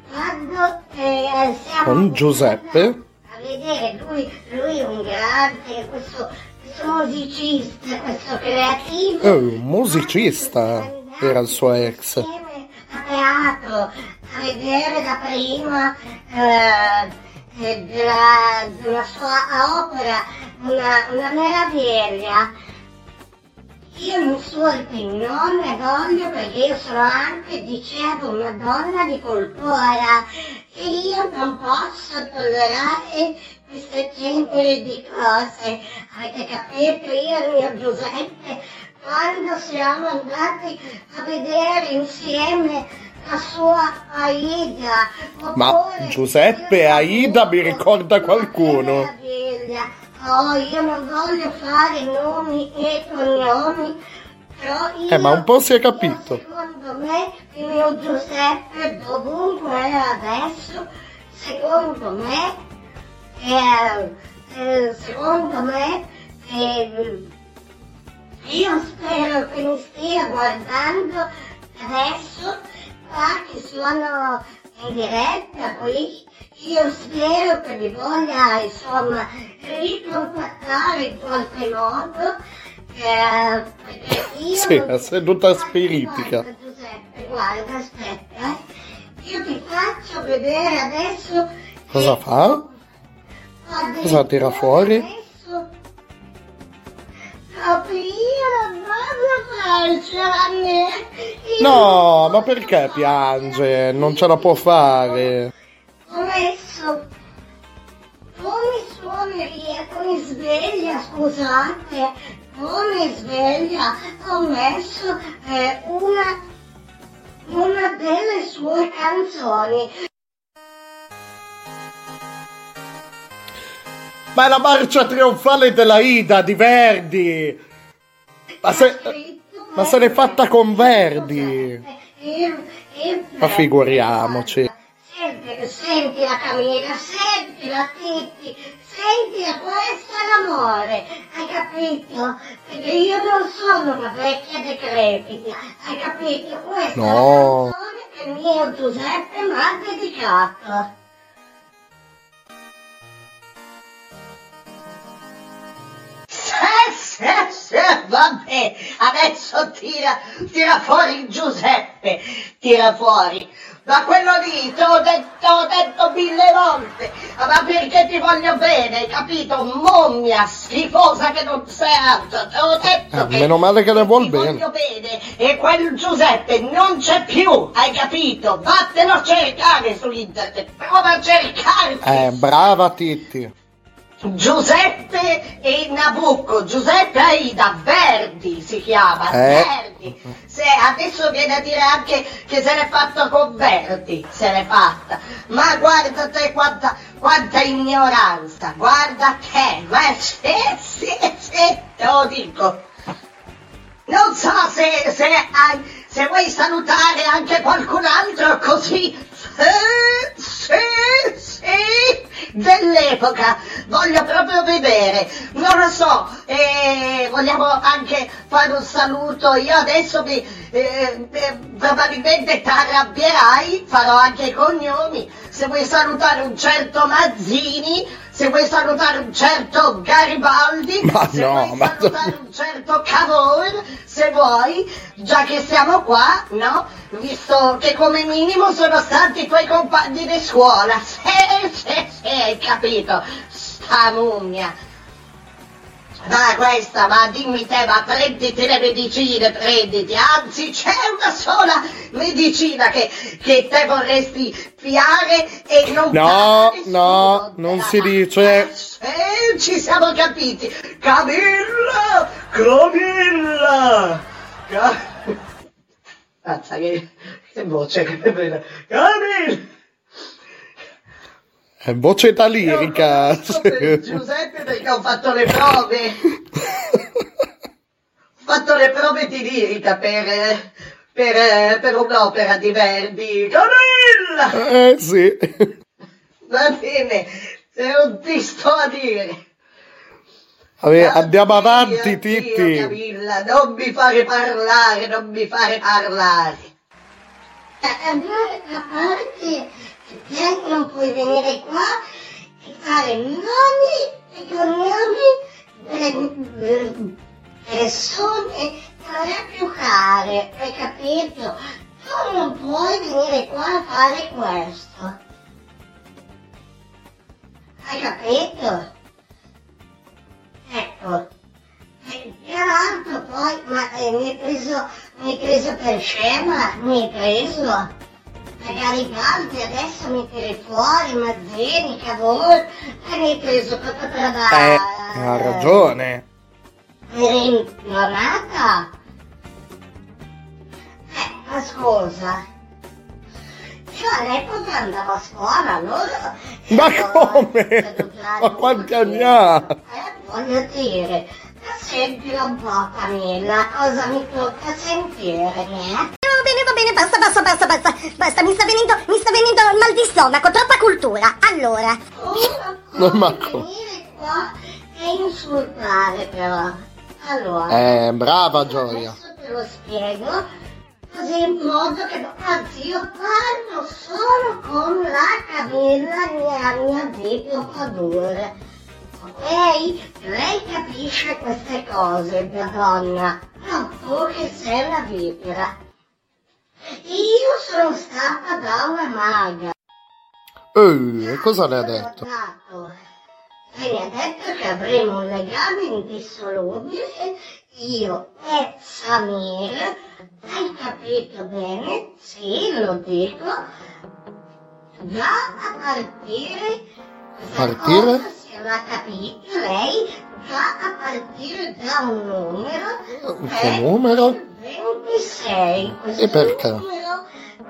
quando eh, siamo Con Giuseppe? a vedere lui, lui è un grande, questo, questo musicista, questo creativo, È un musicista, era il suo ex. a teatro, a vedere da prima eh, eh, della, della sua opera, una, una meraviglia. Io non ne voglio perché io sono anche, dicevo, una donna di cultura e io non posso tollerare questo genere di cose. Avete capito? Io e il mio Giuseppe, quando siamo andati a vedere insieme la sua Aida, Ma Giuseppe Aida mi ricorda qualcuno. Oh, io non voglio fare nomi e cognomi, però io... Eh, ma un po' si è capito. Secondo me il mio Giuseppe dovunque è adesso, secondo me, eh, eh, secondo me, eh, io spero che mi stia guardando adesso, qua che sono in diretta qui, io spero che mi voglia insomma ricontattare in qualche modo, eh, perché io Sì, è seduta spiritica. Giuseppe, guarda, aspetta, eh. Io ti faccio vedere adesso. Cosa fa? Cosa tira fuori? No, ma perché piange? Non ce la può fare. Ho messo. Come suoneria, come sveglia, scusate. Come sveglia ho messo eh, una. Una delle sue canzoni. Ma è la marcia trionfale della Ida di Verdi! Ma se, ma se l'è fatta con Verdi! Ma figuriamoci. Senti, la Camilla, senti la Titti, senti questo è l'amore, hai capito? Perché io non sono una vecchia decrepita, hai capito? Questa è la No. canzone che il mio Giuseppe mi ha dedicato. Sì, sì, sì, vabbè, adesso tira, tira fuori Giuseppe, tira fuori. Ma quello lì, te l'ho detto, detto mille volte, ma perché ti voglio bene, hai capito? Mommia schifosa che non sei altro, te l'ho detto Eh, che meno male che le vuol ti bene. voglio bene e quel Giuseppe non c'è più, hai capito? Vattene a cercare su internet, prova a cercare. Eh, brava Titti. Giuseppe e Nabucco, Giuseppe Aida, Verdi si chiama, Eh. Verdi. Se adesso viene a dire anche che se n'è fatto con Verdi, se n'è fatta. Ma guarda te quanta, quanta ignoranza, guarda te, ma sì, sì, sì, te lo dico. Non so se, se, se vuoi salutare anche qualcun altro così. Sì, sì, dell'epoca. Voglio proprio vedere. Non lo so, eh, vogliamo anche fare un saluto. Io adesso mi, eh, eh, probabilmente ti arrabbierai, farò anche i cognomi. Se vuoi salutare un certo Mazzini, se vuoi salutare un certo Garibaldi, Ma se no, vuoi ma- salutare un certo Cavour, se vuoi, già che siamo qua, no? Visto che come minimo sono stati i tuoi compagni di scuola. Sì, sì, sì, hai capito? Sta mummia. Ma questa, ma dimmi te, ma prenditi le medicine, prenditi, anzi c'è una sola medicina che, che te vorresti fiare e non No, no, non si dice. Eh, ci siamo capiti. Camilla! Camilla! Ca- Mazza, che, che voce che bella. Camilla! È voce talirica. Giuseppe perché ho fatto le prove. ho fatto le prove di lirica per, per, per un'opera di Verdi. Camilla! Eh sì. Va bene, se non ti sto a dire. Vabbè, andiamo avanti, Dio, Titti. Camilla, non mi fare parlare, non mi fare parlare. A parte che non puoi venire qua e fare nomi e cognomi delle persone è più care, hai capito? Tu non puoi venire qua a fare questo. Hai capito? Ecco. Tra l'altro poi, ma eh, mi hai preso, mi hai preso per scema, mi hai preso. Magari Baldi adesso mi tiri fuori, Mazzini, Cavour, mi hai preso proprio per la... Eh, ha ragione. Eri ignorata? Eh, ma scusa. Io all'epoca andavo a scuola, allora... Ma come? Ma quanti anni ha? Voglio dire, sentila un po' Camilla, cosa mi tocca sentire, eh? Bene, basta, basta, basta, basta, basta, mi sta venendo, mi sta venendo il mal di stomaco, troppa cultura. Allora, Non manco. Qua e insultare però. Allora, Eh, brava Gioia. adesso te lo spiego, così in modo che... Anzi, io parlo solo con la Camilla, mia, mia video padure. Ok? Lei capisce queste cose, mia donna. Non tu che sei una vipera. Io sono stata da una maga. Eh, cosa le ha detto? E mi ha detto che avremo un legame indissolubile, io e Samir. Hai capito bene? Sì, lo dico. Già a partire... Partire? Se l'ha capito lei, a partire da un numero... Che numero? 26. Questo E perché? numero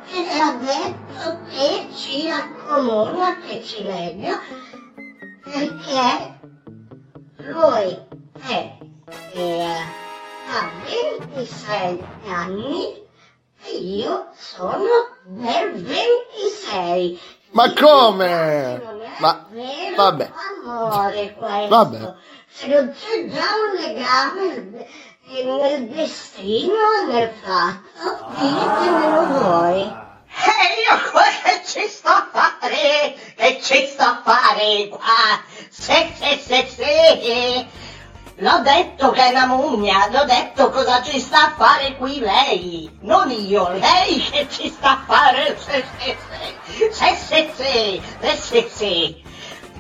che ha detto che ci accomuna, che ci lega, perché lui è, eh, ha 26 anni e io sono del 26. Ma come? Ma vabbè. amore questo. Vabbè se non c'è già un legame nel destino, nel fatto, ditemelo voi. E io cosa ci sto a fare? Che ci sto a fare qua? Se, se, se, se. L'ho detto che è una mummia, l'ho detto cosa ci sta a fare qui lei, non io, lei che ci sta a fare se se se, se se se, se se se.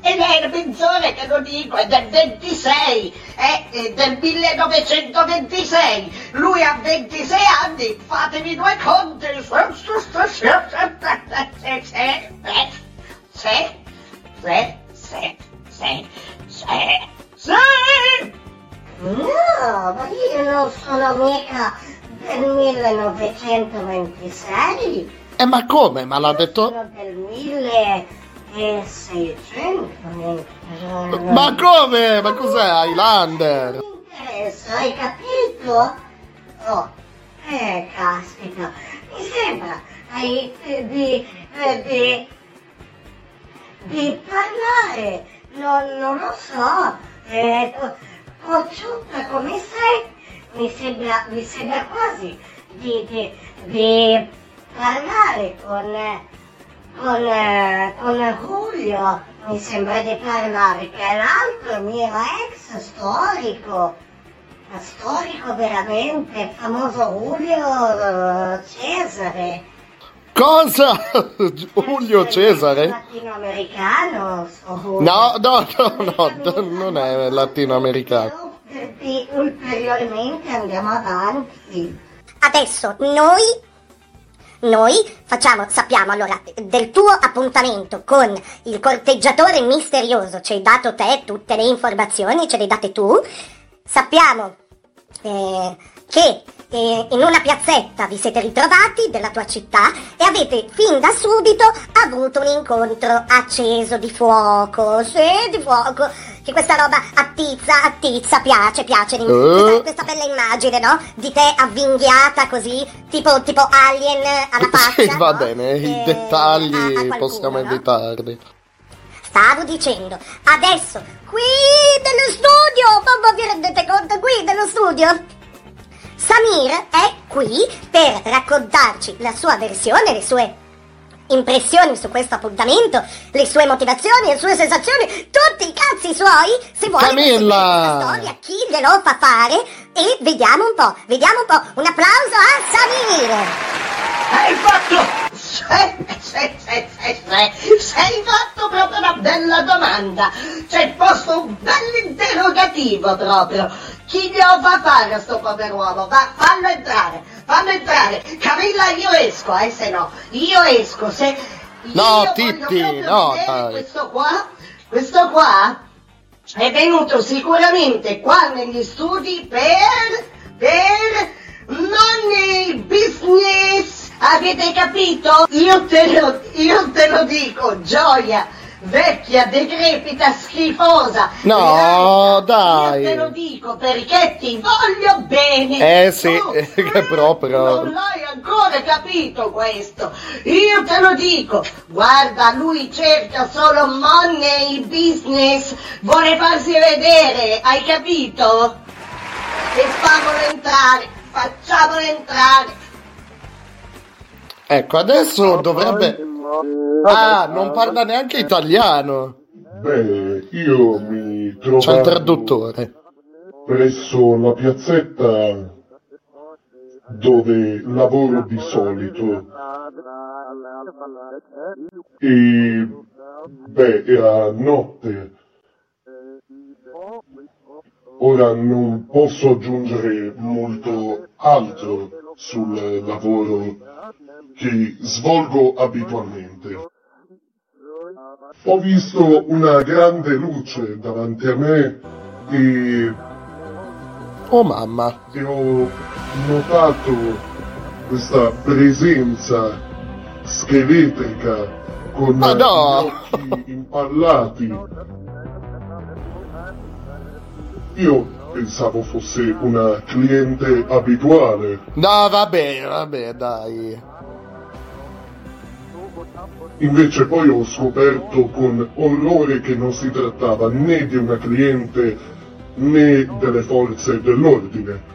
E lei è il peggiore che lo dico, è del 26, è è del 1926, lui ha 26 anni, fatevi due conti. Se, se, se, se, se, se. No, ma io non sono mica del 1926, Eh, ma come? Ma l'ha detto? sono del 1600. Ma come? Ma cos'è Highlander? interessa, hai capito? Oh, eh, caspita, mi sembra hai, eh, di, eh, di, di parlare, non, non lo so, eh, cocciuta come sei, mi sembra, mi sembra quasi di, di, di parlare con, eh, con, eh, con Julio, mi sembra di parlare, che è l'altro mio ex storico, ma storico veramente, il famoso Julio eh, Cesare, Cosa? Giulio Cesare? latinoamericano, Julio. No, no, no, no, non è latinoamericano. Ulteriormente andiamo avanti. Adesso noi, noi facciamo, sappiamo allora del tuo appuntamento con il corteggiatore misterioso, ci hai dato te tutte le informazioni, ce le date tu. Sappiamo eh, che eh, in una piazzetta vi siete ritrovati della tua città e avete fin da subito avuto un incontro acceso di fuoco, sì, di fuoco, che questa roba attizza, attizza, piace, piace, questa, Eh. questa bella immagine, no? Di te avvinghiata così, tipo, tipo alien alla faccia, Sì, va no? bene, i Eh, dettagli a- a qualcuno, possiamo no? evitarli. Stavo dicendo, adesso, qui nello studio, mamma vi rendete conto, qui nello studio? Samir è qui per raccontarci la sua versione, le sue impressioni su questo appuntamento, le sue motivazioni, le sue sensazioni, tutti i cazzi suoi, se vuole Camilla! questa storia, chi glielo fa fare e vediamo un po', vediamo un po', un applauso a Samir! Hai fatto... Sei, sei, sei, sei, sei, fatto proprio una bella domanda. C'è posto un bell'interrogativo proprio. Chi glielo fa fare a sto pover'uomo? Va, fallo entrare, fallo entrare. Camilla, io esco, eh, se no. Io esco, se... No, io Titti, no, dai. Questo qua, questo qua è venuto sicuramente qua negli studi per... per... money business! Avete capito? Io te lo, io te lo dico, gioia, vecchia, decrepita, schifosa. No, Io te lo dai. dico perché ti voglio bene. Eh sì, Tu che proprio... non l'hai ancora capito questo. Io te lo dico. Guarda, lui cerca solo money, business, vuole farsi vedere, hai capito? E fammelo entrare, facciamolo entrare. Ecco, adesso dovrebbe... Ah, non parla neanche italiano. Beh, io mi C'è il traduttore. presso la piazzetta dove lavoro di solito. E beh, era notte. Ora non posso aggiungere molto altro sul lavoro che svolgo abitualmente. Ho visto una grande luce davanti a me e Oh mamma. e ho notato questa presenza scheletrica con Ma no! gli occhi impallati. Io pensavo fosse una cliente abituale. No, vabbè, vabbè, dai. Invece poi ho scoperto con orrore che non si trattava né di una cliente né delle forze dell'ordine.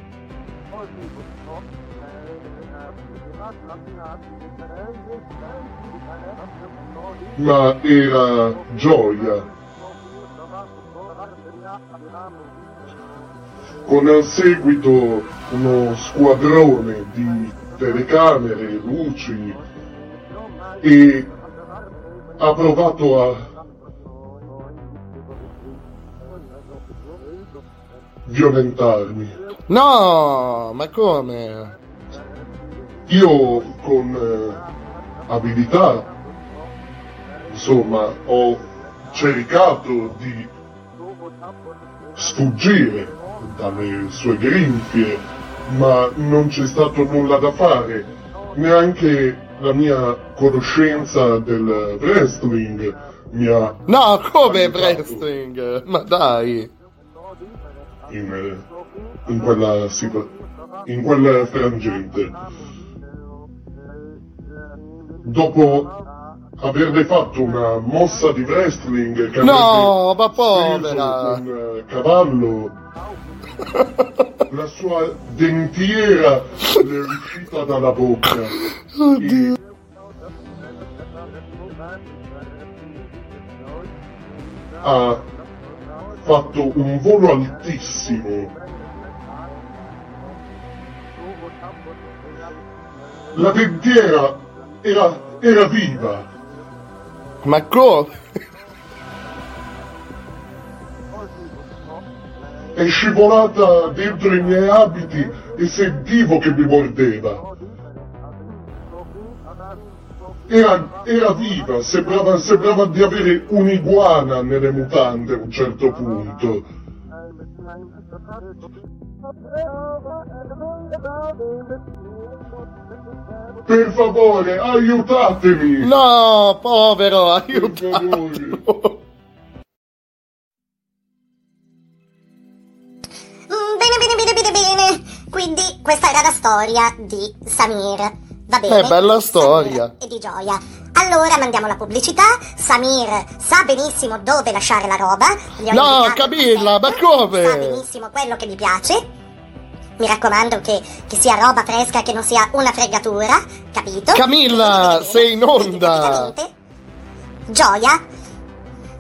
Ma era gioia. Con al seguito uno squadrone di telecamere, luci e ha provato a violentarmi. No, ma come? Io con eh, abilità, insomma, ho cercato di sfuggire dalle sue grinfie, ma non c'è stato nulla da fare, neanche la mia conoscenza del wrestling mi ha No, come wrestling? Ma dai. in, in quella situa- in quel frangente. Dopo averle fatto una mossa di wrestling che No, ma povera. un cavallo, la sua dentiera le è uscita dalla bocca. Oddio. ha fatto un volo altissimo. La dentiera era, era viva. Ma come? È scivolata dentro i miei abiti e sentivo che mi mordeva. Era, era viva, sembrava, sembrava di avere un'iguana nelle mutande a un certo punto. Per favore, aiutatemi! No, povero, aiutatelo! Quindi questa era la storia di Samir. Va bene? Eh, bella storia. e di Gioia. Allora mandiamo la pubblicità. Samir sa benissimo dove lasciare la roba. No, Camilla, ma Sa come? benissimo quello che gli piace. Mi raccomando che, che sia roba fresca, che non sia una fregatura, capito? Camilla, sei in onda! Gioia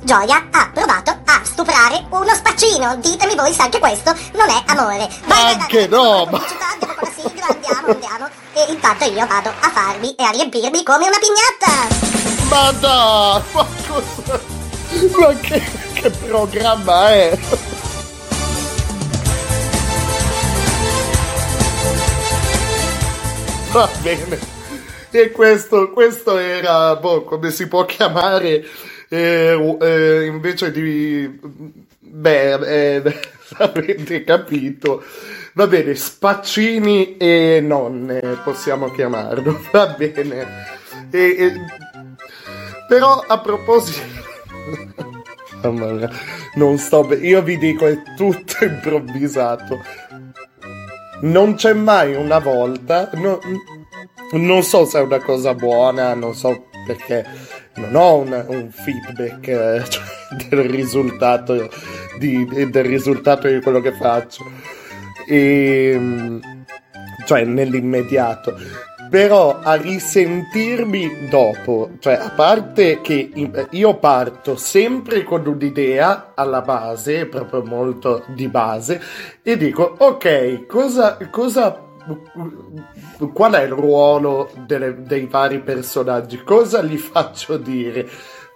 Gioia ha provato a stuprare uno spaccino. Ditemi voi se anche questo non è amore. Vai, Anche no, ma... andiamo con la sigla, andiamo, andiamo. E intanto io vado a farvi e a riempirmi come una pignatta. Ma dai, ma cosa... Ma che, che programma è? Va bene. E questo, questo era, boh, come si può chiamare, eh, eh, invece di... Beh, eh, avete capito. Va bene, spaccini e nonne, possiamo chiamarlo. Va bene. E, e- però a proposito... Mamma mia, non sto bene. Io vi dico, è tutto improvvisato. Non c'è mai una volta. no- non so se è una cosa buona, non so perché non ho un, un feedback eh, cioè, del risultato di, del risultato di quello che faccio. E, cioè nell'immediato. Però a risentirmi dopo, cioè a parte che io parto sempre con un'idea alla base, proprio molto di base, e dico ok, cosa, cosa qual è il ruolo delle- dei vari personaggi? Cosa gli faccio dire?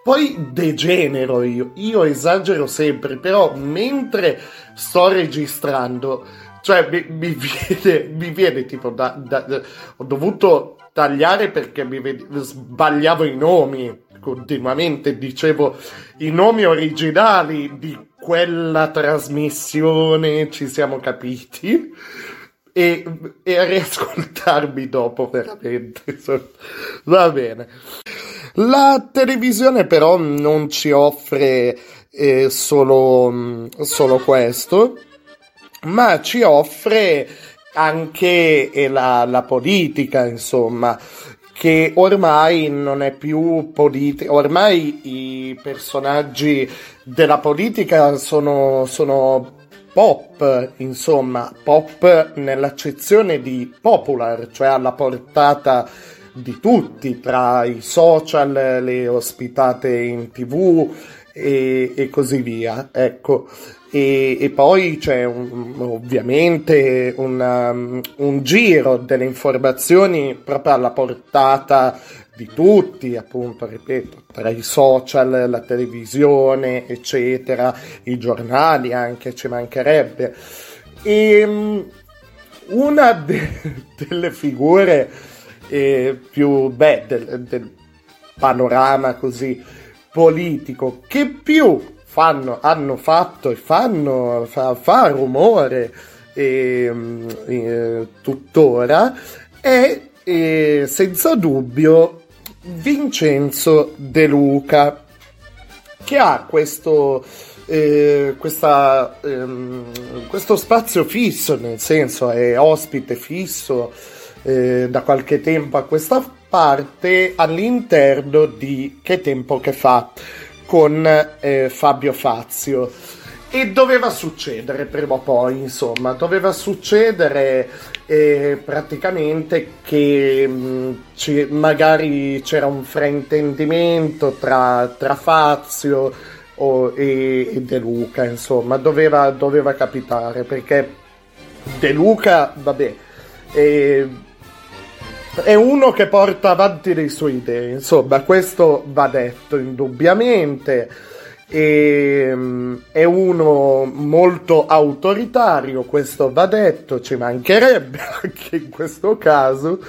Poi degenero io, io esagero sempre, però mentre sto registrando, cioè mi, mi viene, mi viene tipo da, da- da- ho dovuto tagliare perché mi ved- sbagliavo i nomi continuamente, dicevo i nomi originali di quella trasmissione, ci siamo capiti e, e a riascoltarmi dopo veramente va bene. La televisione però non ci offre eh, solo, mm, solo questo ma ci offre anche eh, la, la politica insomma che ormai non è più politica, ormai i personaggi della politica sono, sono pop, insomma, pop nell'accezione di popular, cioè alla portata di tutti, tra i social, le ospitate in tv e, e così via, ecco. E, e poi c'è un- ovviamente una- un giro delle informazioni proprio alla portata di tutti, appunto, ripeto, tra i social, la televisione, eccetera, i giornali anche, ci mancherebbe. E mm, una de- delle figure eh, più beh, del, del panorama così politico che più fanno, hanno fatto e fanno fa, fa rumore ehm, eh, tuttora è eh, senza dubbio Vincenzo De Luca che ha questo eh, questa, ehm, questo spazio fisso nel senso è ospite fisso eh, da qualche tempo a questa parte all'interno di Che tempo che fa con eh, Fabio Fazio. E doveva succedere prima o poi insomma doveva succedere eh, praticamente che mh, ci- magari c'era un fraintendimento tra, tra Fazio o- e, e De Luca insomma doveva, doveva capitare perché De Luca vabbè eh, è uno che porta avanti le sue idee, insomma, questo va detto indubbiamente. E, um, è uno molto autoritario, questo va detto, ci mancherebbe anche in questo caso,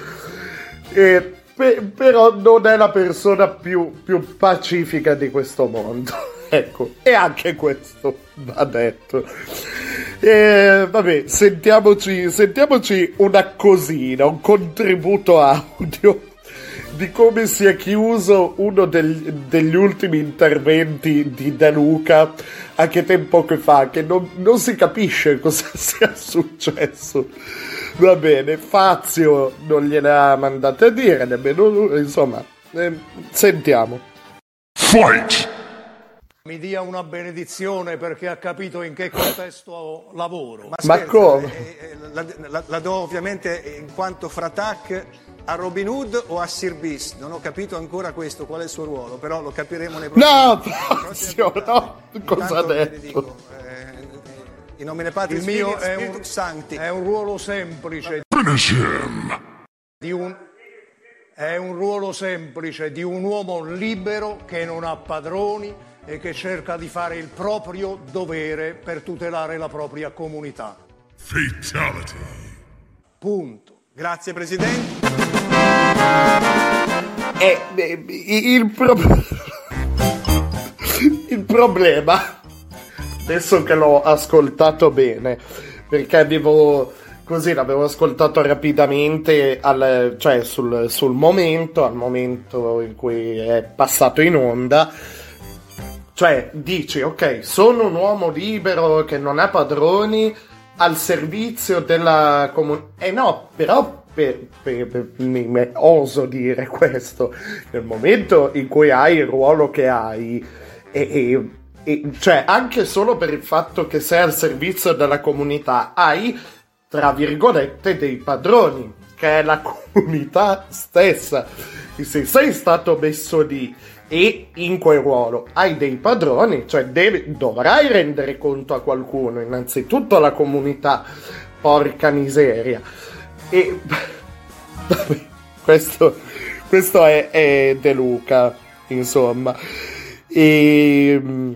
e, pe- però non è la persona più, più pacifica di questo mondo. ecco, e anche questo va detto. E, vabbè, sentiamoci, sentiamoci una cosina, un contributo audio di come si è chiuso uno degli, degli ultimi interventi di De Luca anche tempo che fa, che non, non si capisce cosa sia successo. Va bene, Fazio non gliene ha mandate a dire, nemmeno lui, insomma, eh, sentiamo. Fight! Mi dia una benedizione perché ha capito in che contesto lavoro. Ma, Ma come? Eh, eh, la, la, la, do ovviamente in quanto fratac a Robin Hood o a Sir Beast? Non ho capito ancora questo, qual è il suo ruolo, però lo capiremo nei prossimi No, Fazio, no, cosa ha detto? Dico, eh, in nomine il mio è un, Sancti. è un ruolo semplice di un è un ruolo semplice di un uomo libero che non ha padroni e che cerca di fare il proprio dovere per tutelare la propria comunità. Fatality. Punto. Grazie Presidente. Eh, eh, il, pro... il problema, adesso che l'ho ascoltato bene, perché avevo così l'avevo ascoltato rapidamente al, cioè sul, sul, momento, al momento in cui è passato in onda. Cioè, dici, ok, sono un uomo libero che non ha padroni al servizio della comunità. Eh no, però per, per, per, per, oso dire questo, nel momento in cui hai il ruolo che hai, e, e, e, cioè anche solo per il fatto che sei al servizio della comunità, hai tra virgolette dei padroni, che è la comunità stessa. Se sei stato messo lì e in quel ruolo hai dei padroni, cioè devi, dovrai rendere conto a qualcuno, innanzitutto alla comunità, porca miseria. E questo, questo è, è, De Luca, insomma. E mm,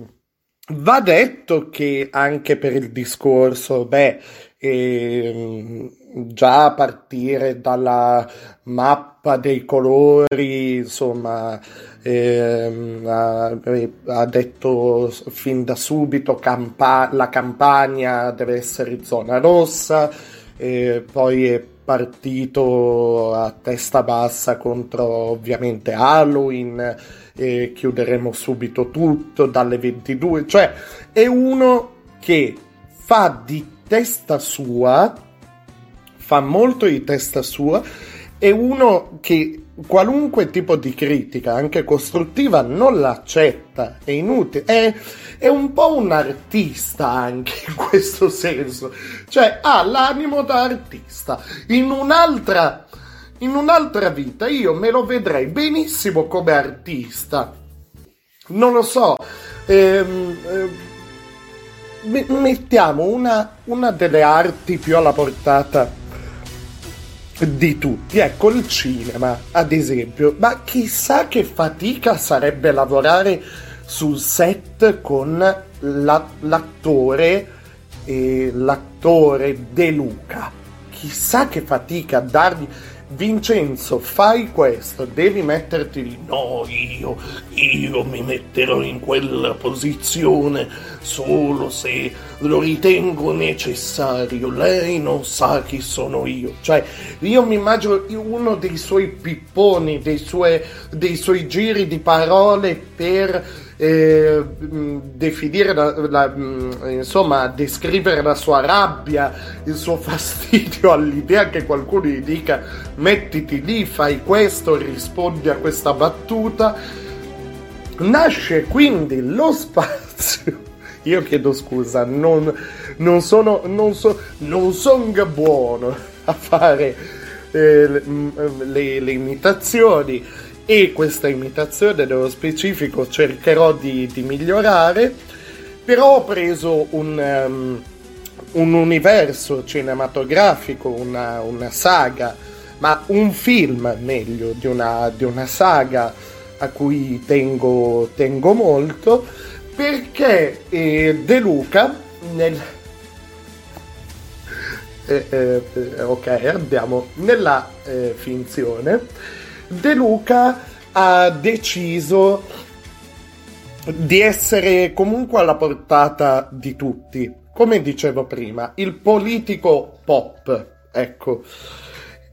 va detto che anche per il discorso, beh, e, già a partire dalla mappa dei colori, insomma, eh, ha, ha, detto fin da subito campa- la campagna deve essere zona rossa, e poi è partito a testa bassa contro ovviamente Halloween, e chiuderemo subito tutto dalle 22, cioè è uno che fa di testa sua, fa molto di testa sua, è uno che qualunque tipo di critica, anche costruttiva, non l'accetta, è inutile, è, è, un po' un artista anche in questo senso, cioè ha l'animo da artista, in un'altra, in un'altra vita io me lo vedrei benissimo come artista, non lo so, ehm, ehm, mettiamo una, una delle arti più alla portata di tutti. Ecco il cinema, ad esempio. Ma chissà che fatica sarebbe lavorare sul set con la, l'attore, eh, l'attore De Luca. Chissà che fatica dargli Vincenzo, fai questo, devi metterti lì. No, io, io mi metterò in quella posizione solo se lo ritengo necessario. Lei non sa chi sono io. Cioè, io mi immagino uno dei suoi pipponi, dei, sue, dei suoi giri di parole per eh, definire la, la, insomma descrivere la sua rabbia il suo fastidio all'idea che qualcuno gli dica mettiti lì fai questo rispondi a questa battuta. Nasce quindi lo spazio. Io chiedo scusa non, non sono non, so, non son buono a fare eh, le, le imitazioni e questa imitazione nello specifico cercherò di, di migliorare, però ho preso un, um, un universo cinematografico, una, una, saga, ma un film meglio di una, di una saga a cui tengo, tengo molto perché eh, De Luca nel... Eh, eh, ok, andiamo nella eh, finzione. De Luca ha deciso di essere comunque alla portata di tutti. Come dicevo prima, il politico pop, ecco.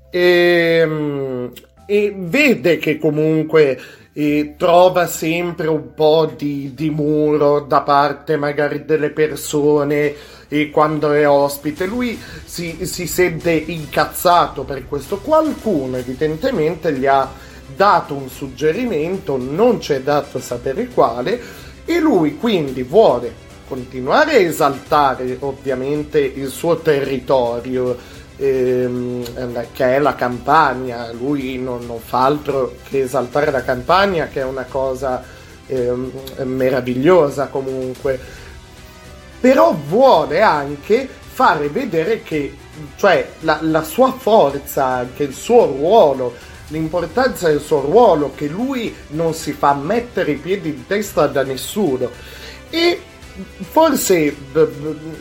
E, ehm, e vede che comunque e trova sempre un po' di, di, muro da parte magari delle persone e quando è ospite lui si, si sente incazzato per questo. Qualcuno evidentemente gli ha dato un suggerimento non c'è dato sapere quale e lui quindi vuole continuare a esaltare ovviamente il suo territorio ehm, che è la campagna, lui non, non, fa altro che esaltare la campagna che è una cosa ehm, meravigliosa comunque, però vuole anche fare vedere che cioè la, la sua forza, anche il suo ruolo, l'importanza del suo ruolo, che lui non si fa mettere i piedi in testa da nessuno. E forse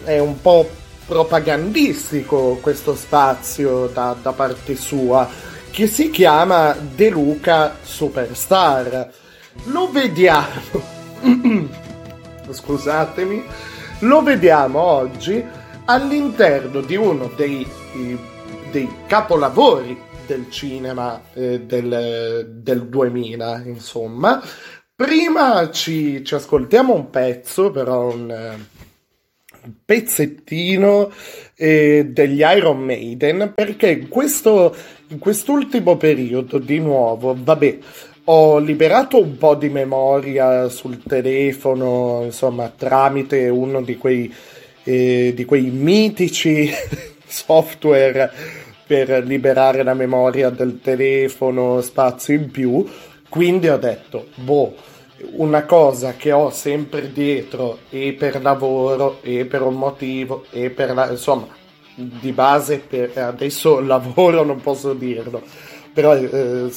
è un po' propagandistico questo spazio da, da parte sua, che si chiama De Luca Superstar. Lo vediamo. Scusatemi, lo vediamo oggi all'interno di uno dei, dei capolavori del cinema eh, del, del 2000, insomma. Prima ci, ci ascoltiamo un pezzo, però un pezzettino eh, degli Iron Maiden perché in, questo, in quest'ultimo periodo di nuovo, vabbè, ho liberato un po' di memoria sul telefono, insomma, tramite uno di quei, eh, di quei mitici software per liberare la memoria del telefono, spazio in più. Quindi ho detto, boh, una cosa che ho sempre dietro e per lavoro e per un motivo e per la, insomma di base per adesso lavoro non posso dirlo. Però eh,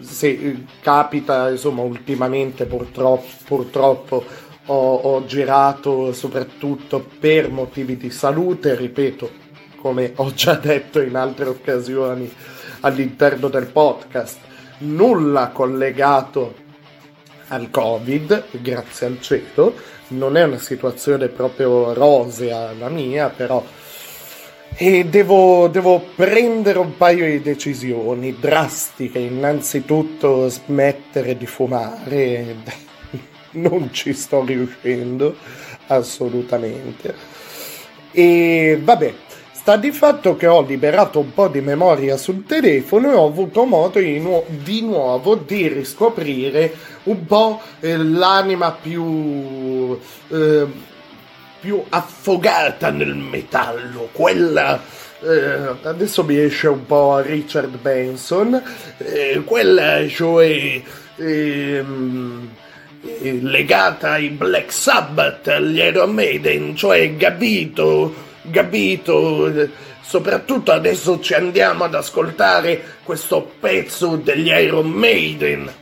se capita insomma ultimamente purtroppo, purtroppo ho, ho girato soprattutto per motivi di salute ripeto come ho già detto in altre occasioni all'interno del podcast nulla collegato al Covid, grazie al cielo. Non è una situazione proprio rosea la mia, però. E devo, devo prendere un paio di decisioni drastiche. Innanzitutto smettere di fumare. Non ci sto riuscendo assolutamente. E vabbè, Sta di fatto che ho liberato un po' di memoria sul telefono e ho avuto modo di, nu- di nuovo di riscoprire un po' eh, l'anima più, eh, più affogata nel metallo, quella eh, adesso mi esce un po' Richard Benson, eh, quella cioè ehm, eh, legata ai Black Sabbath, agli Iron Maiden, cioè capito capito? Soprattutto adesso ci andiamo ad ascoltare questo pezzo degli Iron Maiden.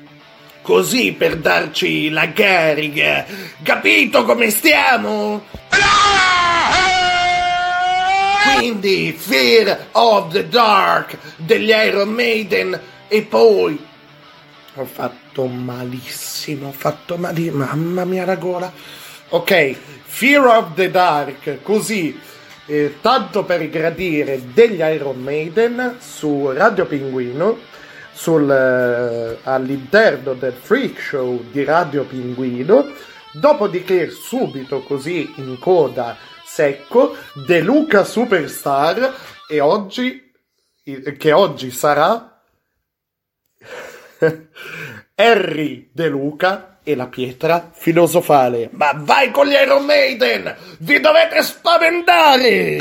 Così per darci la carica. Capito come stiamo? Quindi Fear of the Dark degli Iron Maiden e poi ho fatto malissimo, ho fatto malissimo, mamma mia la gola. Ok, Fear of the Dark, così eh, tanto per gradire degli Iron Maiden su Radio Pinguino, sul, eh, all'interno del freak show di Radio Pinguino, dopodiché subito così in coda secco De Luca Superstar e oggi che oggi sarà Harry De Luca e la pietra filosofale. Ma vai con gli Iron Maiden! Vi dovete spaventare!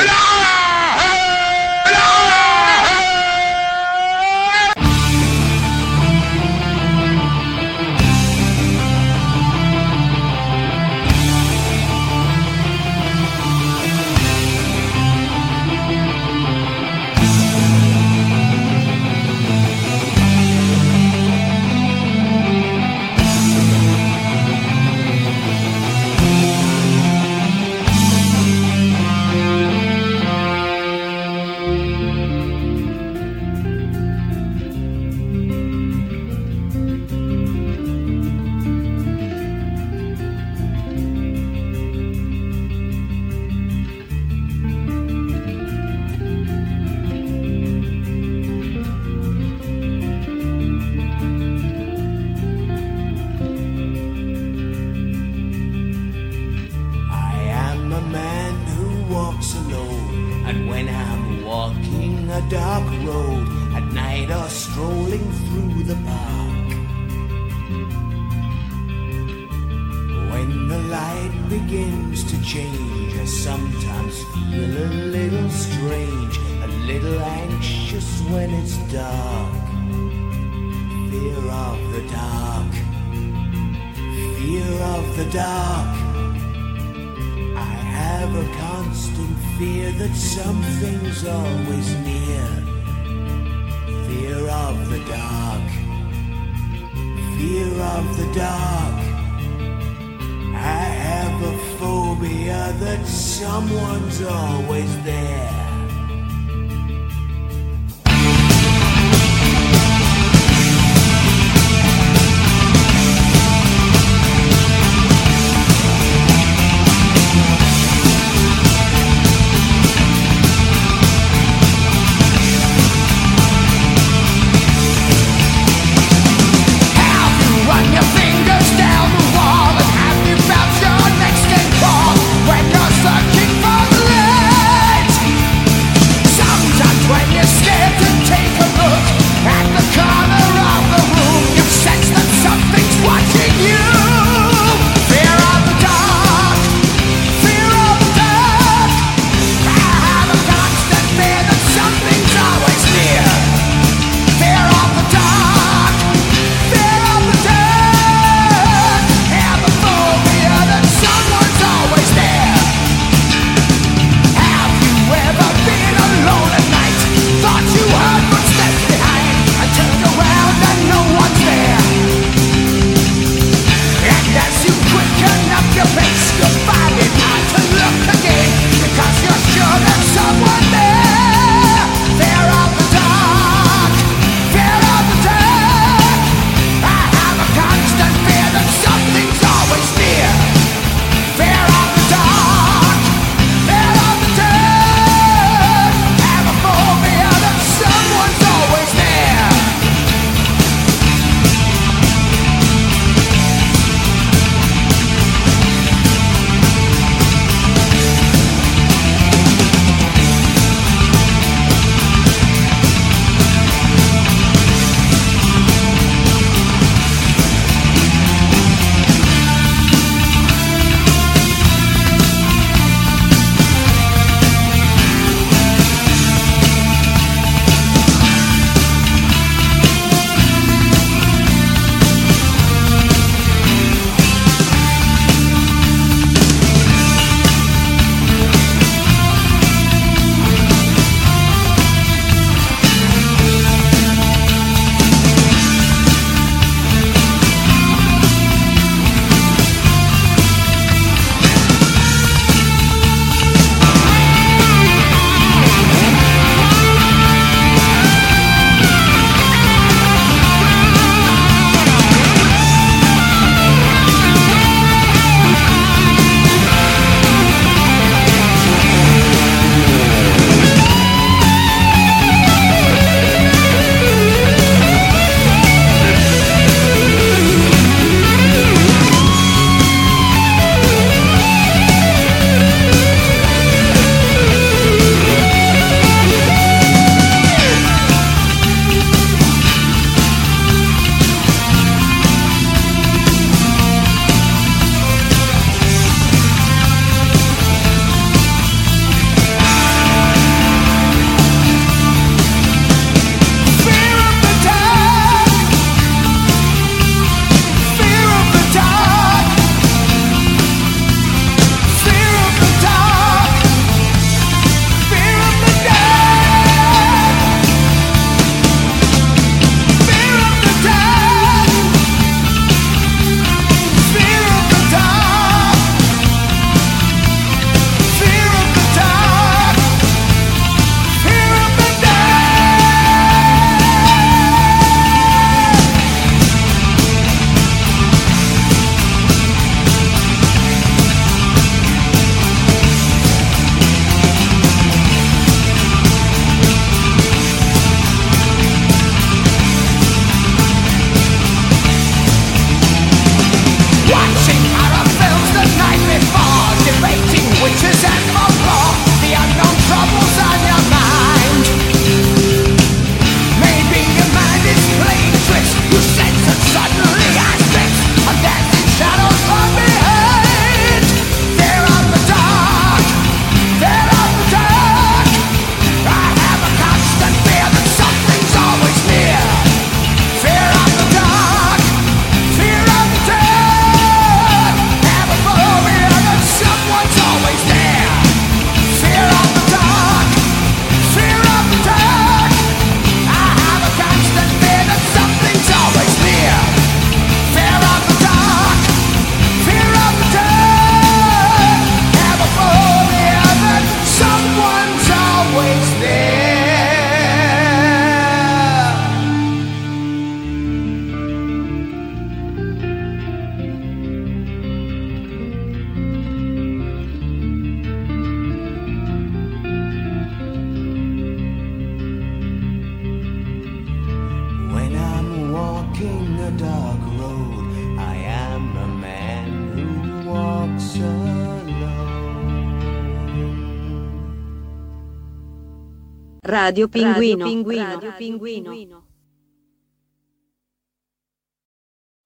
Alone. Radio Pinguino. Radio Pinguino.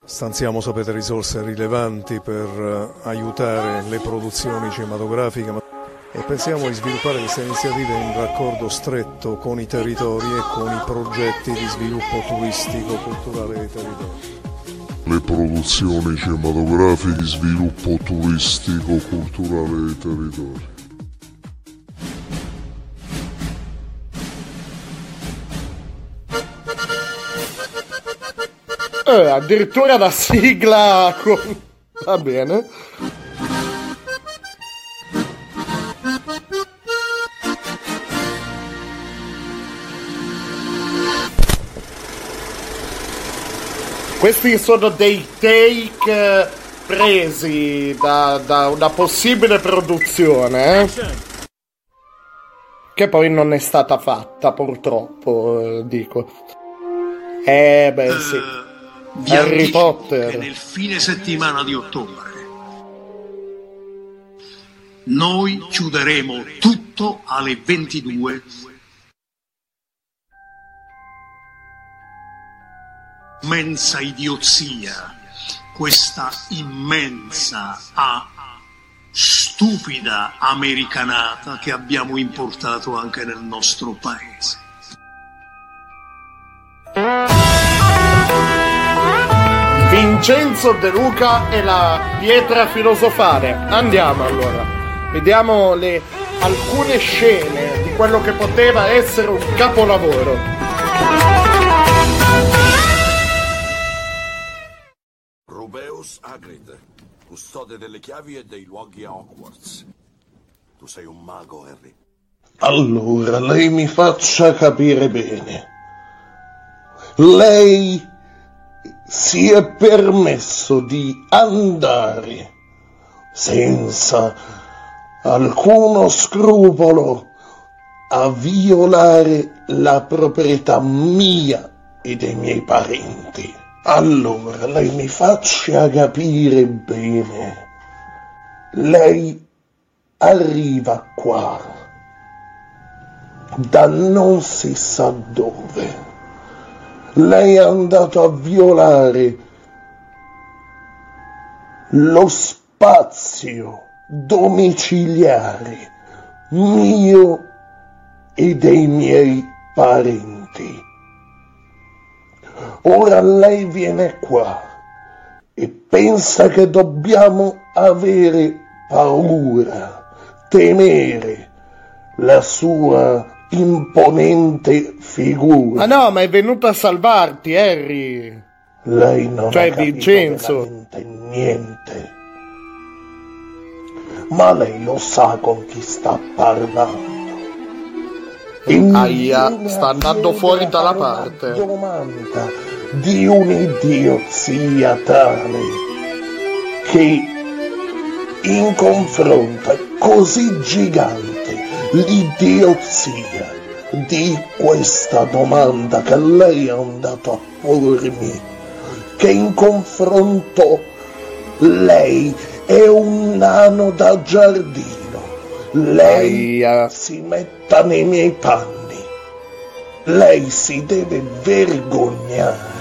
Stanziamo, sapete, risorse rilevanti per eh, aiutare le produzioni cinematografiche ma- e pensiamo di sviluppare queste iniziative in raccordo stretto con i territori e con i progetti di sviluppo turistico, culturale dei territori. Le produzioni cinematografiche di sviluppo turistico culturale dei territori. Eh, addirittura la sigla con... Va bene. Questi sono dei take eh, presi da, da una possibile produzione, eh? Che poi non è stata fatta, purtroppo, eh, dico. Eh, beh, sì. Vi Harry Potter. che nel fine settimana di ottobre noi chiuderemo tutto alle 22 immensa idiozia, questa immensa a stupida americanata che abbiamo importato anche nel nostro paese. Vincenzo De Luca e la pietra filosofale. Andiamo allora. Vediamo le, alcune scene di quello che poteva essere un capolavoro. Rubeus Hagrid, custode delle chiavi e dei luoghi a Hogwarts. Tu sei un mago, Harry. Allora, lei mi faccia capire bene. Lei si è permesso di andare senza alcuno scrupolo a violare la proprietà mia e dei miei parenti. Allora, lei mi faccia capire bene. Lei arriva qua da non si sa dove. Lei è andato a violare lo spazio domiciliare mio e dei miei parenti. Ora lei viene qua e pensa che dobbiamo avere paura, temere la sua imponente figura. Ma no, ma è venuto a salvarti, Harry. Lei non Cioè, ha Vincenzo. niente. Ma lei lo sa con chi sta parlando. E Aia, sta andando fuori dalla parte. domanda di un'idiozia tale che in confronto è così gigante l'idiozia di questa domanda che lei è andato a pormi che in confronto lei è un nano da giardino. Lei si metta nei miei panni. Lei si deve vergognare.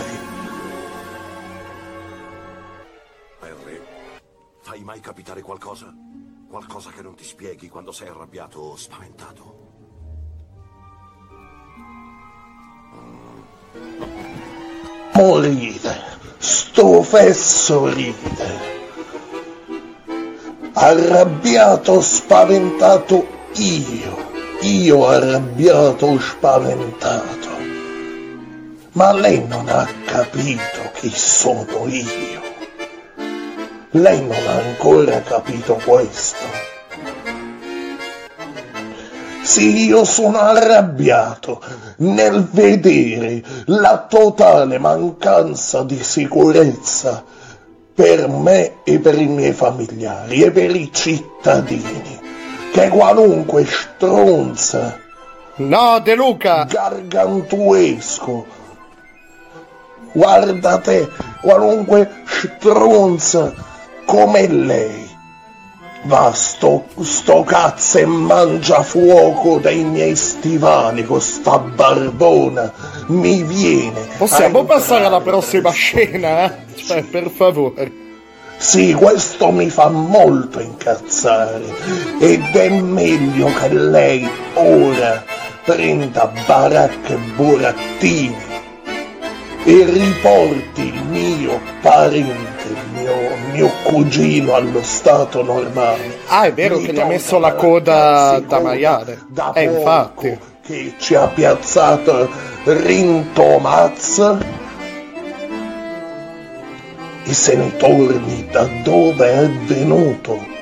Harry, fai mai capitare qualcosa? Qualcosa che non ti spieghi quando sei arrabbiato o spaventato? morire sto fesso ride. Arrabbiato spaventato io. Io arrabbiato spaventato. Ma lei non ha capito chi sono io lei non ha ancora capito questo sì, io sono arrabbiato nel vedere la totale mancanza di sicurezza per me e per i miei familiari e per i cittadini, che qualunque stronza No, De Luca! gargantuesco Guardate, qualunque stronza come lei. Va sto, sto cazzo e mangia fuoco dai miei stivali con sta barbona. Mi viene possiamo passare alla prossima scena? Eh? cioè per favore. Sì, questo mi fa molto incazzare. Ed è meglio che lei ora prenda baracche e burattini e riporti il mio parente, mio, mio cugino allo stato normale. Ah, è vero Mi che gli ha messo la coda da maiale. da Eh, infatti. che ci ha piazzato Rinto Mazza e se ne torni da dove è venuto.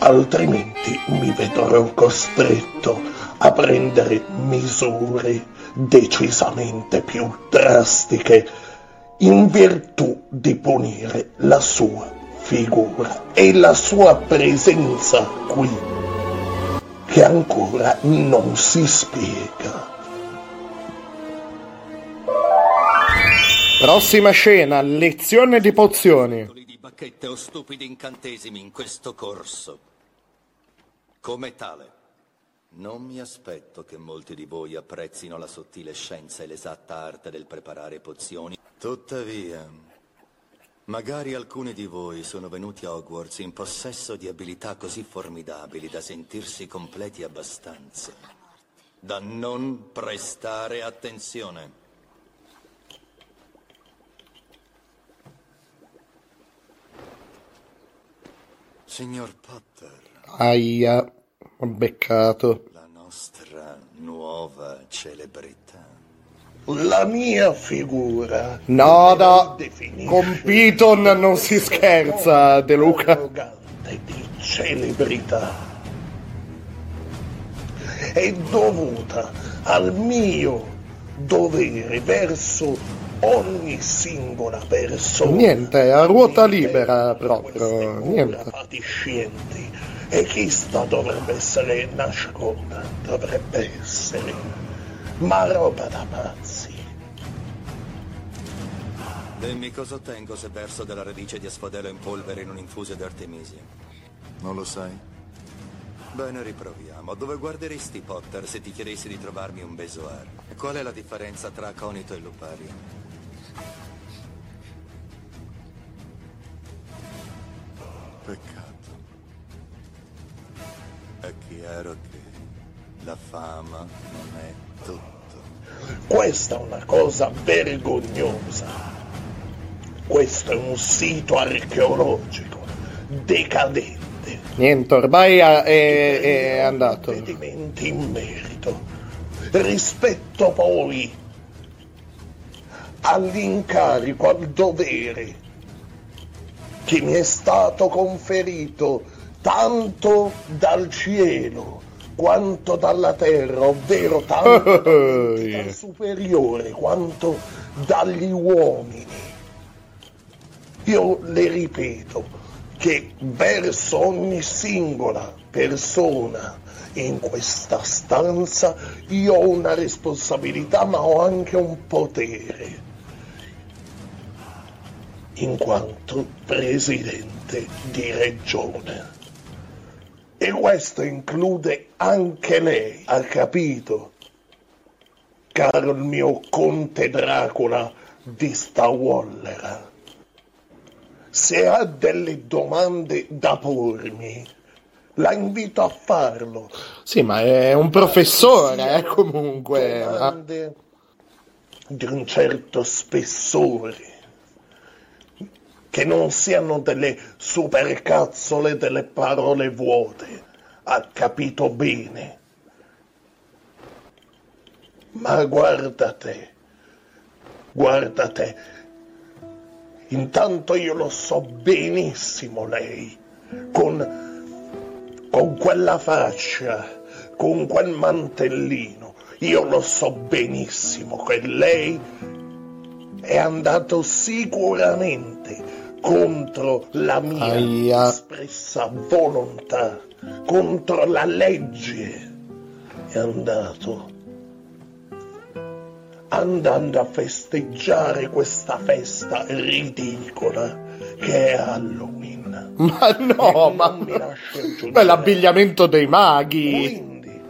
Altrimenti mi vedrò costretto a prendere misure decisamente più drastiche in virtù di punire la sua figura e la sua presenza qui, che ancora non si spiega. Prossima scena, lezione di pozioni. di bacchette o stupidi incantesimi in questo corso. Come tale, non mi aspetto che molti di voi apprezzino la sottile scienza e l'esatta arte del preparare pozioni. Tuttavia, magari alcuni di voi sono venuti a Hogwarts in possesso di abilità così formidabili da sentirsi completi abbastanza da non prestare attenzione. Signor Potter, Aia, beccato. la nostra nuova celebrità. La mia figura No, no, con Piton non si scherza, De Luca. di celebrità è dovuta al mio dovere verso ogni singola persona Niente, a ruota libera proprio, niente. fatiscenti e chissà dovrebbe essere nascosta dovrebbe essere ma roba da pazzi Dimmi cosa ottengo se verso della radice di asfodelo in polvere in un infuso di artemisia. Non lo sai? Bene, riproviamo. Dove guarderesti, Potter, se ti chiedessi di trovarmi un besoar? E Qual è la differenza tra aconito e lupario? Peccato. È chiaro che la fama non è tutto. Questa è una cosa vergognosa. Questo è un sito archeologico decadente. Niente, ormai è, è- è andato. Provvedimenti in merito. Rispetto poi all'incarico, al dovere che mi è stato conferito tanto dal cielo quanto dalla terra, ovvero tanto dal superiore quanto dagli uomini. Io le ripeto che verso ogni singola persona in questa stanza io ho una responsabilità ma ho anche un potere in quanto presidente di regione. E questo include anche lei, ha capito? Caro il mio conte Dracula di Stawaller. Se ha delle domande da pormi, la invito a farlo. Sì, ma è un professore, eh, comunque. Domande di un certo spessore. Che non siano delle supercazzole delle parole vuote. Ha capito bene. Ma guarda te, guarda te. Intanto io lo so benissimo lei, con, con quella faccia, con quel mantellino. Io lo so benissimo che lei è andato sicuramente contro la mia Aia. espressa volontà, contro la legge. È andato andando a festeggiare questa festa ridicola che è Halloween. Ma no, ma... mi lascio aggiungere. Beh, l'abbigliamento dei maghi. Quindi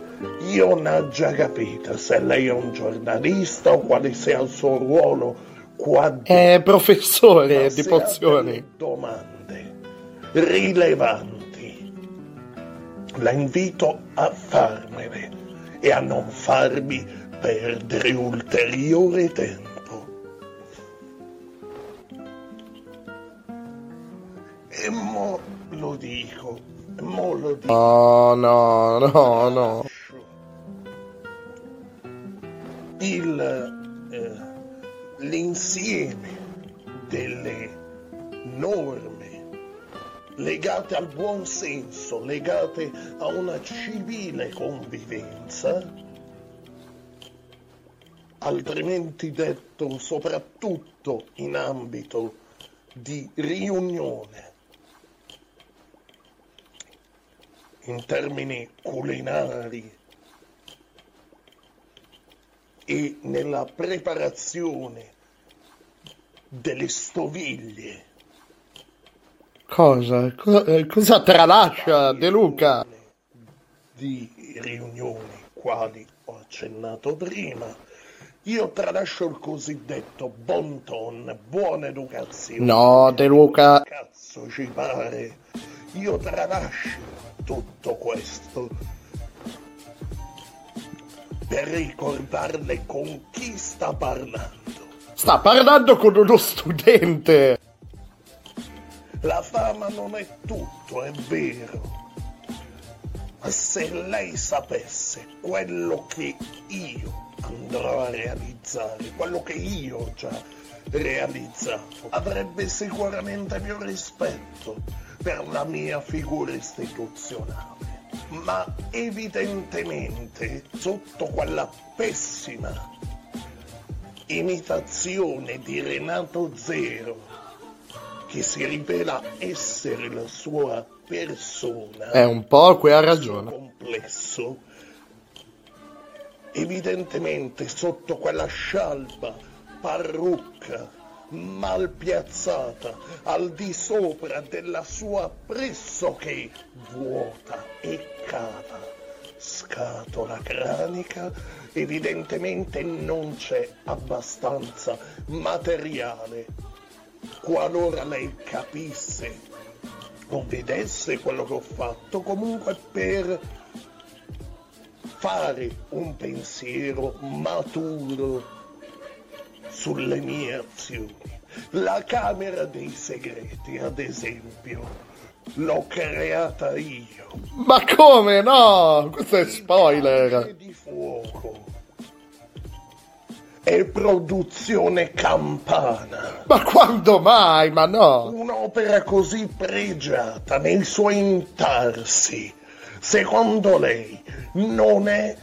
io non ho già capito se lei è un giornalista o quale sia il suo ruolo qua dentro. È professore di pozioni. domande rilevanti, la invito a farmele e a non farmi perdere ulteriore tempo. E mo lo dico, mo lo dico. No, no, no, no. il, eh, l'insieme delle norme legate al buon senso, legate a una civile convivenza, altrimenti detto soprattutto in ambito di riunione, in termini culinari e nella preparazione delle stoviglie Cosa? Co- eh, cosa tralascia De Luca? di riunioni quali ho accennato prima, io tralascio il cosiddetto bon ton, buona educazione. No, De Luca. Cazzo ci pare. Io tralascio tutto questo per ricordarle con chi sta parlando. Sta parlando con uno studente. La fama non è tutto, è vero. Ma se lei sapesse quello che io andrò a realizzare, quello che io ho già realizzato, avrebbe sicuramente più rispetto per la mia figura istituzionale. Ma evidentemente sotto quella pessima imitazione di Renato Zero, che si rivela essere la sua persona, È un po' qui ha ragione. complesso, evidentemente sotto quella scialba parrucca mal piazzata al di sopra della sua pressoché vuota e cava scatola cranica, evidentemente non c'è abbastanza materiale. Qualora lei capisse o vedesse quello che ho fatto, comunque per fare un pensiero maturo sulle mie azioni. La Camera dei Segreti, ad esempio, l'ho creata io. Ma come no? Questo è spoiler. di fuoco. È produzione campana. Ma quando mai? Ma no. Un'opera così pregiata nei suoi intarsi, secondo lei, non è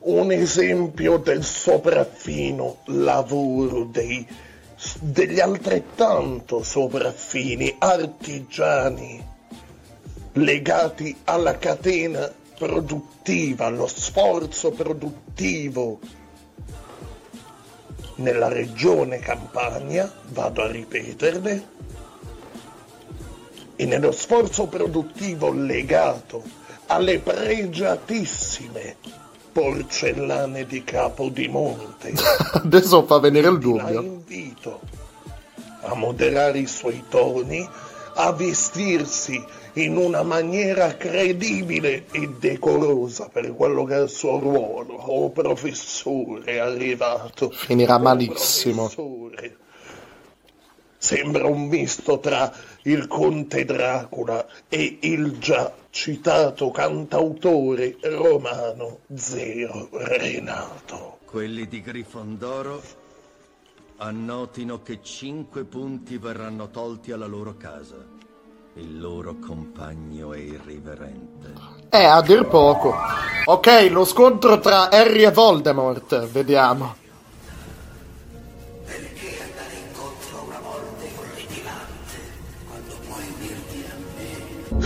un esempio del sopraffino lavoro dei, degli altrettanto sopraffini artigiani legati alla catena produttiva, allo sforzo produttivo nella regione Campania, vado a ripeterle, e nello sforzo produttivo legato alle pregiatissime porcellane di Capodimonte. Adesso fa venire il La dubbio. invito a moderare i suoi toni, a vestirsi in una maniera credibile e decorosa per quello che è il suo ruolo. Oh professore arrivato. Finirà malissimo. Professore. Sembra un misto tra il conte Dracula e il già citato cantautore romano Zero Renato. Quelli di Grifondoro annotino che cinque punti verranno tolti alla loro casa. Il loro compagno è irriverente. Eh, a dir poco. Ok, lo scontro tra Harry e Voldemort. Vediamo.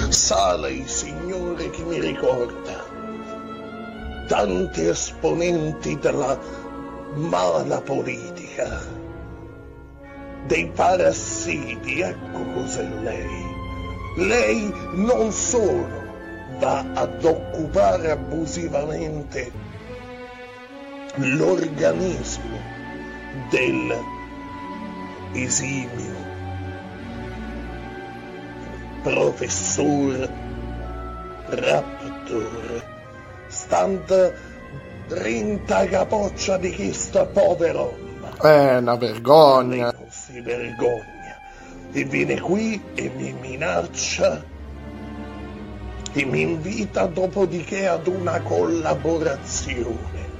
Sa lei, signore, che mi ricorda tanti esponenti della mala politica, dei parassiti, ecco cos'è lei. Lei non solo va ad occupare abusivamente l'organismo del esimio professor Raptor, stando rinta capoccia di chi sta povero. È una vergogna. Lei si vergogna e viene qui e mi minaccia e mi invita dopodiché ad una collaborazione.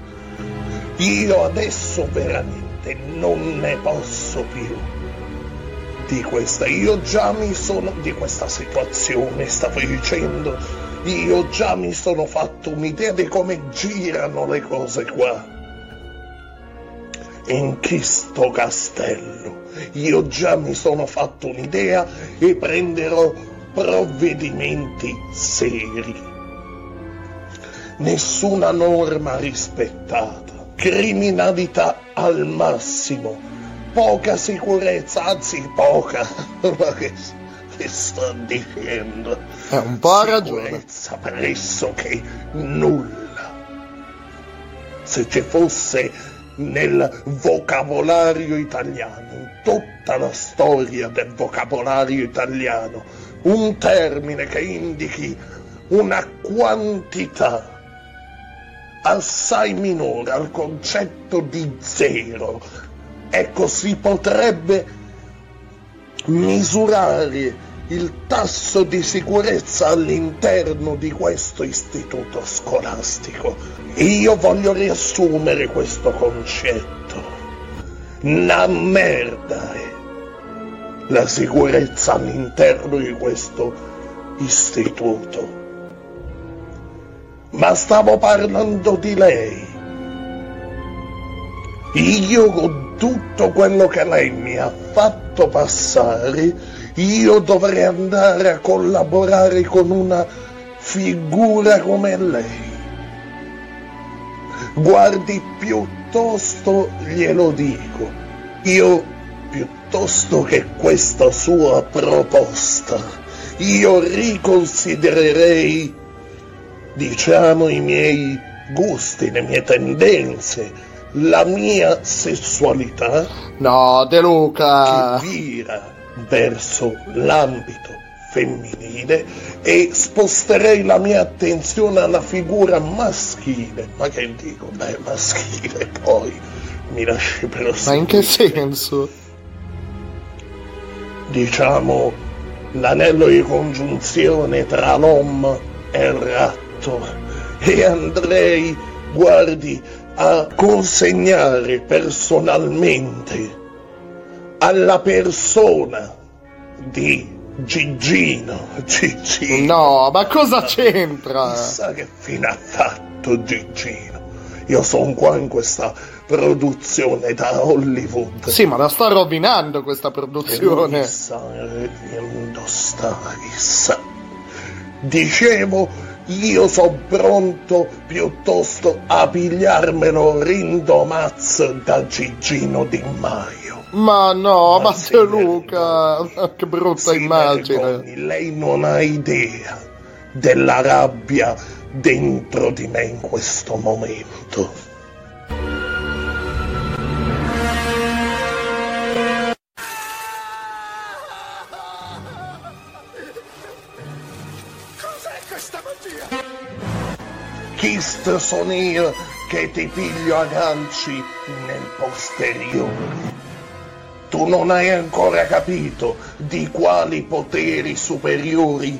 Io adesso veramente non ne posso più di questa. Io già mi sono di questa situazione, stavo dicendo, io già mi sono fatto un'idea di come girano le cose qua. In questo castello io già mi sono fatto un'idea e prenderò provvedimenti seri. Nessuna norma rispettata, criminalità al massimo, poca sicurezza, anzi poca, ma che, che sto dicendo? È un po' ha ragione. Sicurezza pressoché nulla. Se ci fosse nel vocabolario italiano, in tutta la storia del vocabolario italiano, un termine che indichi una quantità assai minore al concetto di zero. Ecco, si potrebbe misurare il tasso di sicurezza all'interno di questo istituto scolastico. Io voglio riassumere questo concetto. Una merda è la sicurezza all'interno di questo istituto. Ma stavo parlando di lei. Io con tutto quello che lei mi ha fatto passare, io dovrei andare a collaborare con una figura come lei. Guardi, piuttosto glielo dico, io piuttosto che questa sua proposta, io riconsidererei, diciamo, i miei gusti, le mie tendenze, la mia sessualità. No, De Luca. Che vira verso l'ambito femminile e sposterei la mia attenzione alla figura maschile. Ma che dico? Beh, maschile poi mi lasci per Ma in che senso? Diciamo l'anello di congiunzione tra l'uomo e il ratto e andrei, guardi, a consegnare personalmente alla persona di Gigino. Gigino. No, ma cosa c'entra? Chissà che fine ha fatto Gigino. Io sono qua in questa produzione da Hollywood. Sì, ma la sta rovinando questa produzione. Chissà, dove sta, chissà. Dicevo, io sono pronto piuttosto a pigliarmelo rindomazzo da Gigino Di Maio. Ma no, ma te Luca, che brutta Si immagine. vergogni, lei non ha idea della rabbia dentro di me in questo momento. Cos'è questa magia? Chist sono io che ti piglio a ganci nel posteriore. Tu non hai ancora capito di quali poteri superiori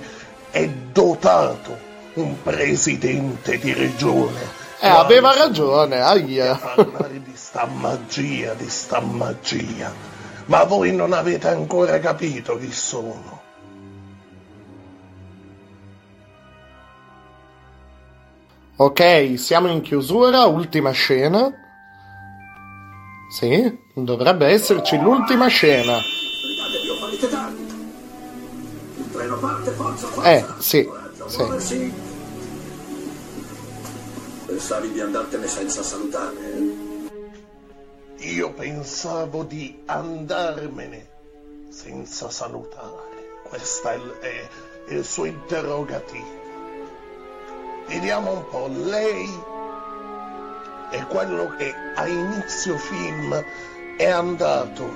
è dotato un presidente di regione. Eh, aveva ragione, aia. parlare di sta magia, di sta magia. Ma voi non avete ancora capito chi sono. Ok, siamo in chiusura, ultima scena. Sì, dovrebbe esserci l'ultima scena. Brigadevi o fallite tardi. Il treno parte, forza, forza. Eh, sì, sì. Pensavi di andartene senza salutare? eh? io pensavo di andarmene senza salutare. Questo è il, è il suo interrogativo. Vediamo un po', lei è quello che a inizio film è andato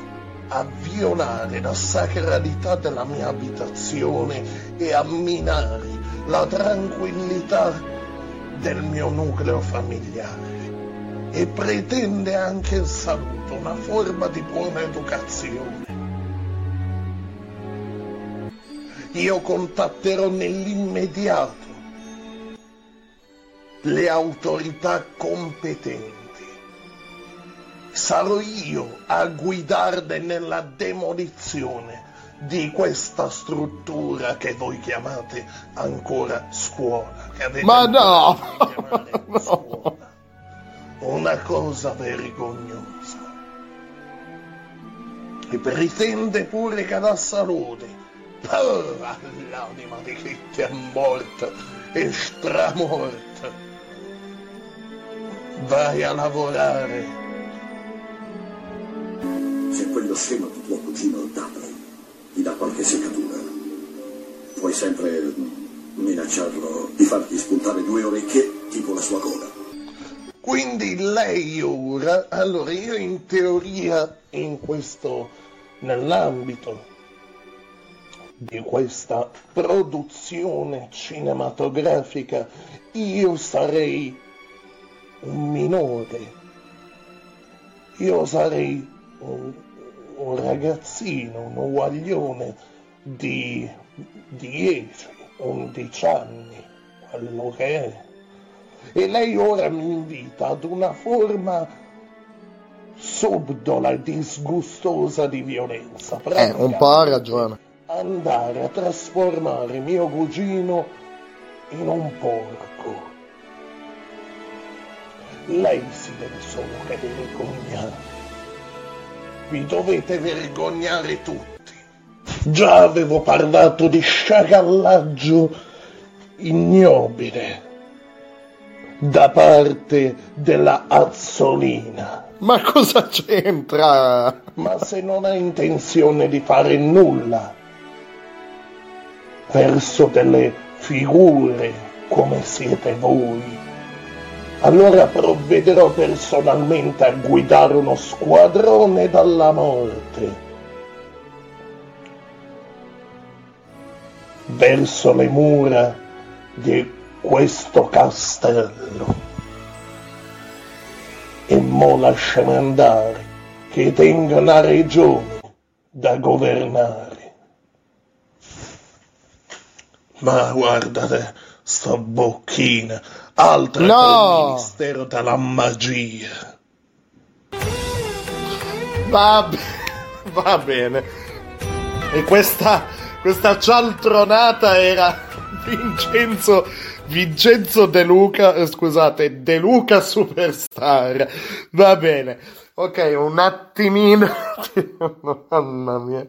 a violare la sacralità della mia abitazione e a minare la tranquillità del mio nucleo familiare e pretende anche il saluto, una forma di buona educazione. Io contatterò nell'immediato le autorità competenti. Sarò io a guidarle nella demolizione di questa struttura che voi chiamate ancora scuola. Ma no! no. Una cosa vergognosa. E pretende pure che la salute. Oh, l'anima di chi ti è morta e stramorta. Vai a lavorare. Se quello scemo di tuo cugino t'apre, ti dà qualche seccatura, puoi sempre minacciarlo di fargli spuntare due orecchie tipo la sua gola. Quindi lei ora, allora io in teoria in questo, nell'ambito di questa produzione cinematografica, io sarei un minore, io sarei un, un ragazzino, un uguaglione di 10, 11 anni, quello che è. E lei ora mi invita ad una forma subdola e disgustosa di violenza. Eh, un po' ha ragione. Andare a trasformare mio cugino in un porco. Lei si deve solo che vergognare. Vi dovete vergognare tutti. Già avevo parlato di sciacallaggio ignobile da parte della Azzolina. Ma cosa c'entra? Ma se non ha intenzione di fare nulla verso delle figure come siete voi, allora provvederò personalmente a guidare uno squadrone dalla morte verso le mura di questo castello. E mo lasciami andare, che tengo una regione da governare. Ma guardate, sta bocchina, altro No! che il mistero della magia. Va, be- va bene. E questa, questa cialtronata era Vincenzo, Vincenzo De Luca, eh, scusate, De Luca Superstar. Va bene. Ok, un attimino. Mamma mia.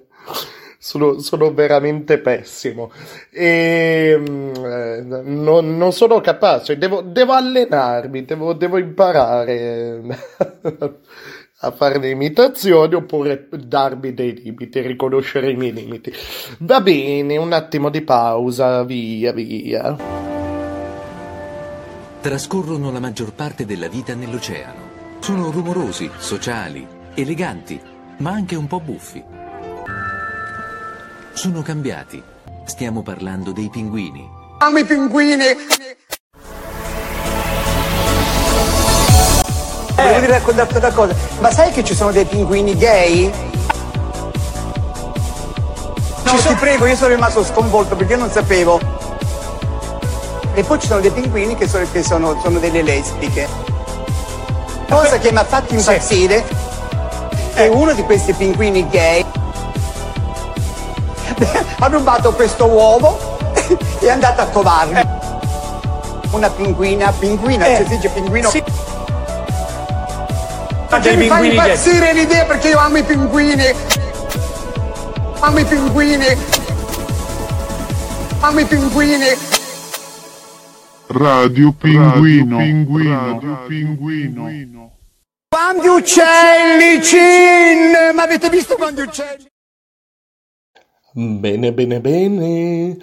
Sono, sono veramente pessimo e eh, non, non sono capace, devo, devo allenarmi, devo, devo imparare a fare le imitazioni oppure darmi dei limiti, riconoscere i miei limiti. Va bene, un attimo di pausa, via, via. Trascorrono la maggior parte della vita nell'oceano. Sono rumorosi, sociali, eleganti, ma anche un po' buffi. Sono cambiati. Stiamo parlando dei pinguini. Amo i pinguini! Volevo raccontarti una cosa, ma sai che ci sono dei pinguini gay? No, ti prego, io sono rimasto sconvolto perché io non sapevo. E poi ci sono dei pinguini che sono, che sono, sono delle lesbiche. Cosa che mi ha fatto impazzire è uno di questi pinguini gay ha rubato questo uovo e è andato a covarlo. Una pinguina, pinguina, Eh. si dice pinguino. Sì. Perché mi fa impazzire l'idea perché io amo i pinguini. Amo i pinguini. Amo i pinguini. Radio Pinguino. Radio Pinguino. Quanti uccelli, Cin! Ma avete visto quanti uccelli? Bene, bene, bene.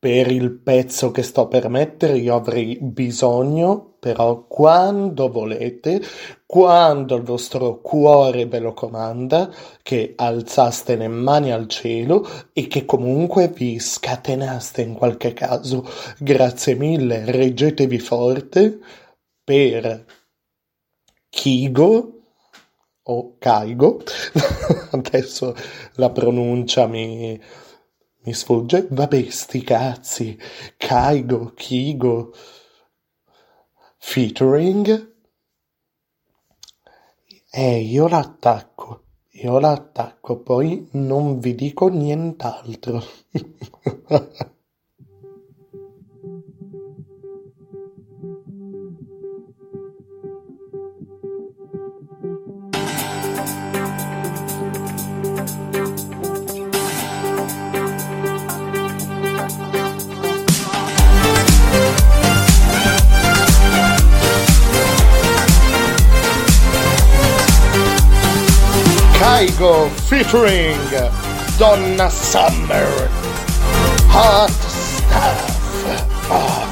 Per il pezzo che sto per mettere io avrei bisogno, però quando volete, quando il vostro cuore ve lo comanda, che alzaste le mani al cielo e che comunque vi scatenaste in qualche caso. Grazie mille, reggetevi forte per Kigo o Kaigo, adesso la pronuncia mi, mi sfugge, vabbè sti cazzi, Kaigo, Kigo, featuring, e io l'attacco, io l'attacco, poi non vi dico nient'altro. Kaigo featuring Donna Summer. Hot stuff. Oh.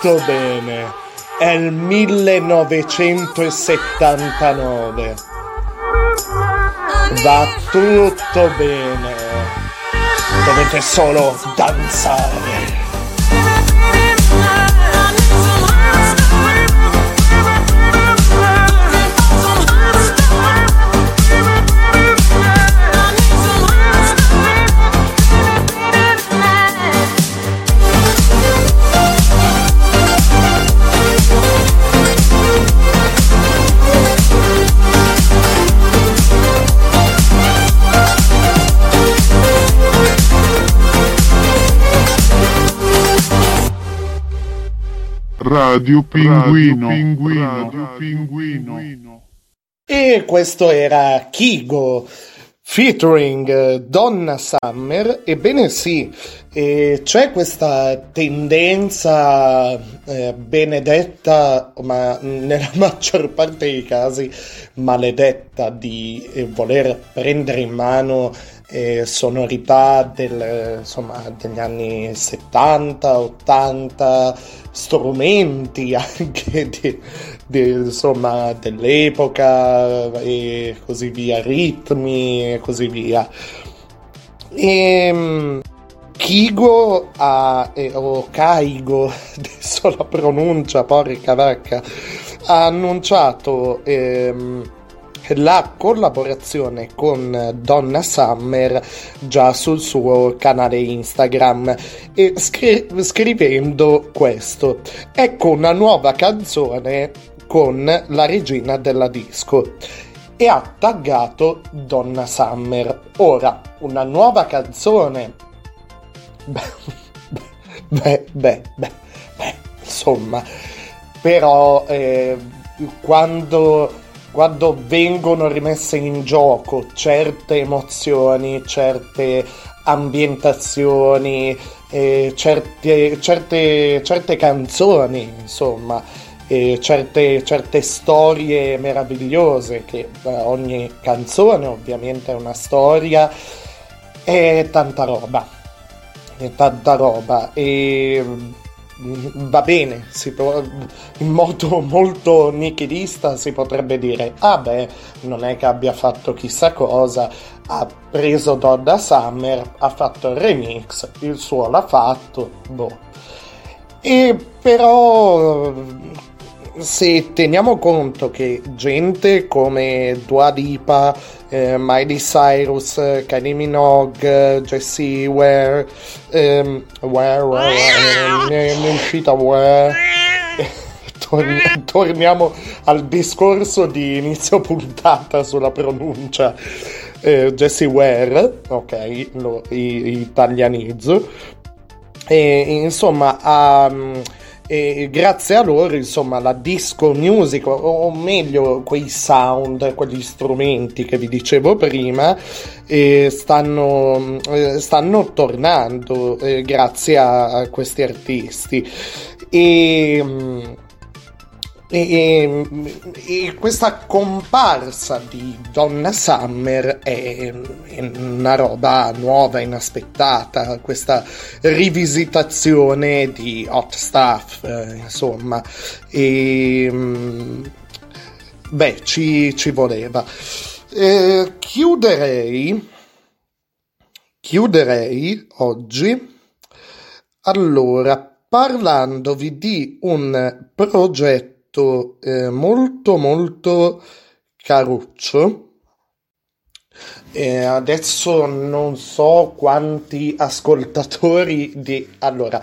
Tutto bene. È il 1979. Va tutto bene. Dovete solo danzare. Radio Pinguino. Radio Pinguino. E questo era Kigo featuring eh, Donna Summer. Ebbene sì, eh, c'è questa tendenza eh, benedetta, ma nella maggior parte dei casi maledetta, di eh, voler prendere in mano eh, sonorità del, insomma, degli anni 70, 80, strumenti anche di, di, insomma, dell'epoca e così via, ritmi e così via. E, Kigo ha, eh, o Kaigo, adesso la pronuncia, porca vacca, ha annunciato ehm, la collaborazione con Donna Summer già sul suo canale Instagram e scri- scrivendo questo. Ecco una nuova canzone con la regina della disco e ha taggato Donna Summer. Ora, una nuova canzone. Beh, beh, beh, beh, beh insomma, però eh, quando, quando vengono rimesse in gioco certe emozioni, certe ambientazioni, eh, certe, certe, certe canzoni, insomma, eh, certe, certe storie meravigliose, che eh, ogni canzone ovviamente è una storia, è tanta roba, è tanta roba. E va bene, può, in modo molto nichilista si potrebbe dire, ah beh, non è che abbia fatto chissà cosa, ha preso Donna Summer, ha fatto il remix, il suo l'ha fatto, boh. E però se teniamo conto che gente come Dua Lipa, eh, Miley Cyrus, Kylie Minogue, Jessie Ware, ehm, Ware, Ware, Ware è uscita Ware, Torn- torniamo al discorso di inizio puntata sulla pronuncia. Eh, Jessie Ware, ok, lo italianizzo. E, insomma, um, e grazie a loro insomma la disco music o meglio quei sound quegli strumenti che vi dicevo prima eh, stanno, eh, stanno tornando eh, grazie a, a, questi artisti. E mm, e, e, questa comparsa di Donna Summer è, è, una roba nuova, inaspettata, questa rivisitazione di hot stuff, eh, insomma, e mm, beh, ci, ci voleva. Eh, chiuderei, chiuderei oggi, allora, parlandovi di un progetto molto, eh, molto, molto caruccio. E adesso non so quanti ascoltatori di... Allora,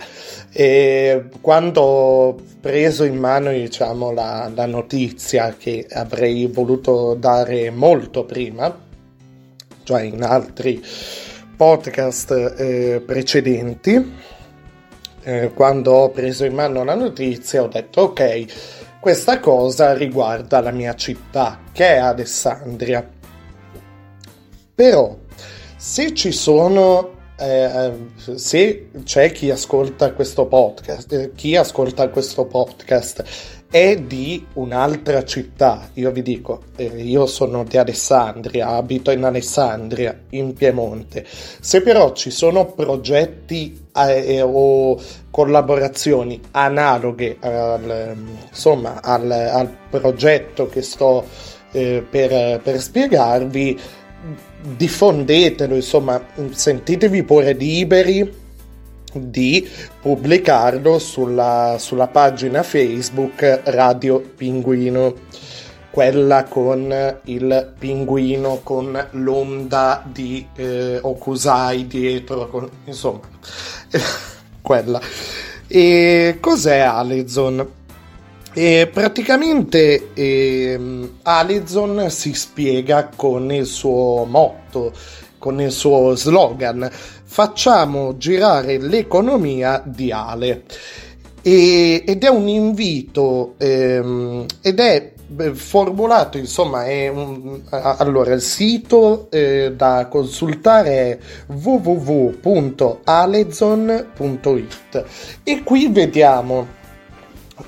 eh, quando ho preso in mano diciamo, la, la, notizia che avrei voluto dare molto prima, cioè in altri podcast eh, precedenti, eh, quando ho preso in mano la notizia ho detto ok, questa cosa riguarda la mia città, che è Alessandria. Però, se ci sono eh, se c'è chi ascolta questo podcast, eh, chi ascolta questo podcast è di un'altra città, io vi dico, eh, io sono di Alessandria, abito in Alessandria, in Piemonte. Se però ci sono progetti eh, o collaborazioni analoghe al, insomma, al, al progetto che sto eh, per, per spiegarvi, diffondetelo, insomma, sentitevi pure liberi di pubblicarlo sulla, sulla pagina Facebook Radio Pinguino, quella con il pinguino con l'onda di eh, Okusai dietro, con, insomma, quella. E cos'è Alezon? E praticamente eh, Alezon si spiega con il suo motto, con il suo slogan facciamo girare l'economia di Ale. E, ed è un invito ehm, ed è formulato insomma è un, allora il sito eh, da consultare è www.alezon.it e qui vediamo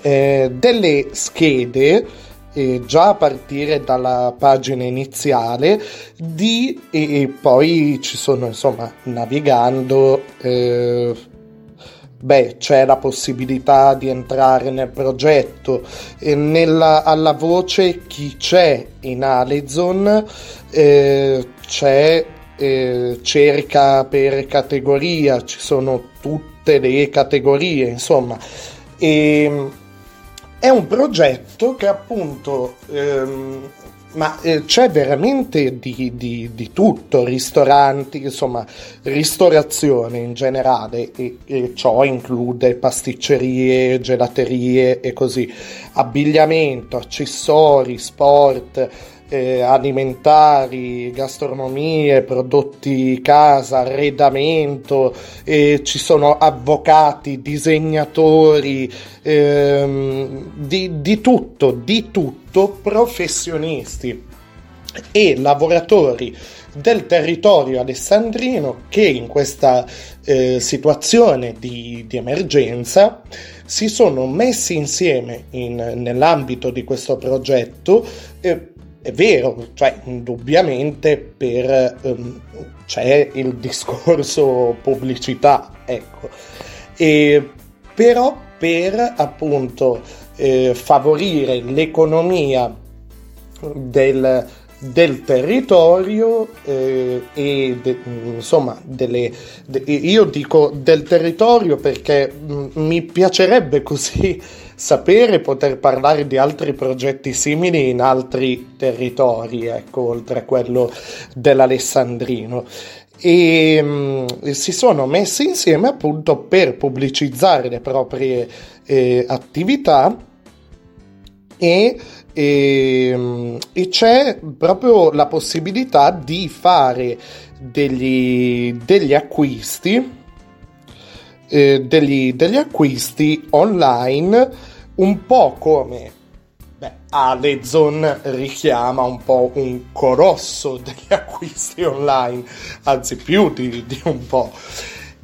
eh, delle schede eh, già a partire dalla pagina iniziale di, e, e poi ci sono insomma navigando eh, beh c'è la possibilità di entrare nel progetto. E nella, alla voce chi c'è in Alezon eh, c'è eh, cerca per categoria ci sono tutte le categorie insomma. E è un progetto che appunto ehm, ma eh, c'è veramente di, di, di, tutto, ristoranti, insomma, ristorazione in generale, e, e, ciò include pasticcerie, gelaterie e così, abbigliamento, accessori, sport, eh, alimentari, gastronomie, prodotti casa, arredamento, eh, ci sono avvocati, disegnatori, ehm, di, di tutto, di tutto, professionisti e lavoratori del territorio alessandrino che in questa eh, situazione di, di, emergenza si sono messi insieme in, nell'ambito di questo progetto eh, è vero, cioè indubbiamente per, um, c'è il discorso pubblicità, ecco, e, però per appunto eh, favorire l'economia del, del territorio eh, e de, insomma delle, de, io dico del territorio perché mh, mi piacerebbe così sapere poter parlare di altri progetti simili in altri territori, ecco, oltre a quello dell'Alessandrino. E mh, si sono messi insieme appunto per pubblicizzare le proprie eh, attività e, e, e, c'è proprio la possibilità di fare degli, degli acquisti eh, degli, degli acquisti online un po' come beh, Alezon richiama un po' un colosso degli acquisti online, anzi più di, di un po'.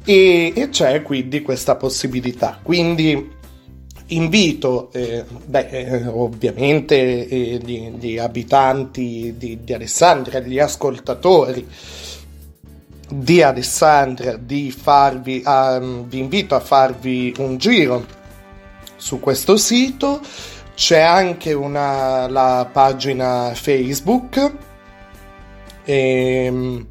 E, e, c'è quindi questa possibilità. Quindi invito, eh, beh, eh, ovviamente, eh, gli, gli, abitanti di, di Alessandria, gli ascoltatori di Alessandria, di farvi, um, vi invito a farvi un giro su questo sito. C'è anche una, la pagina Facebook. E, ehm,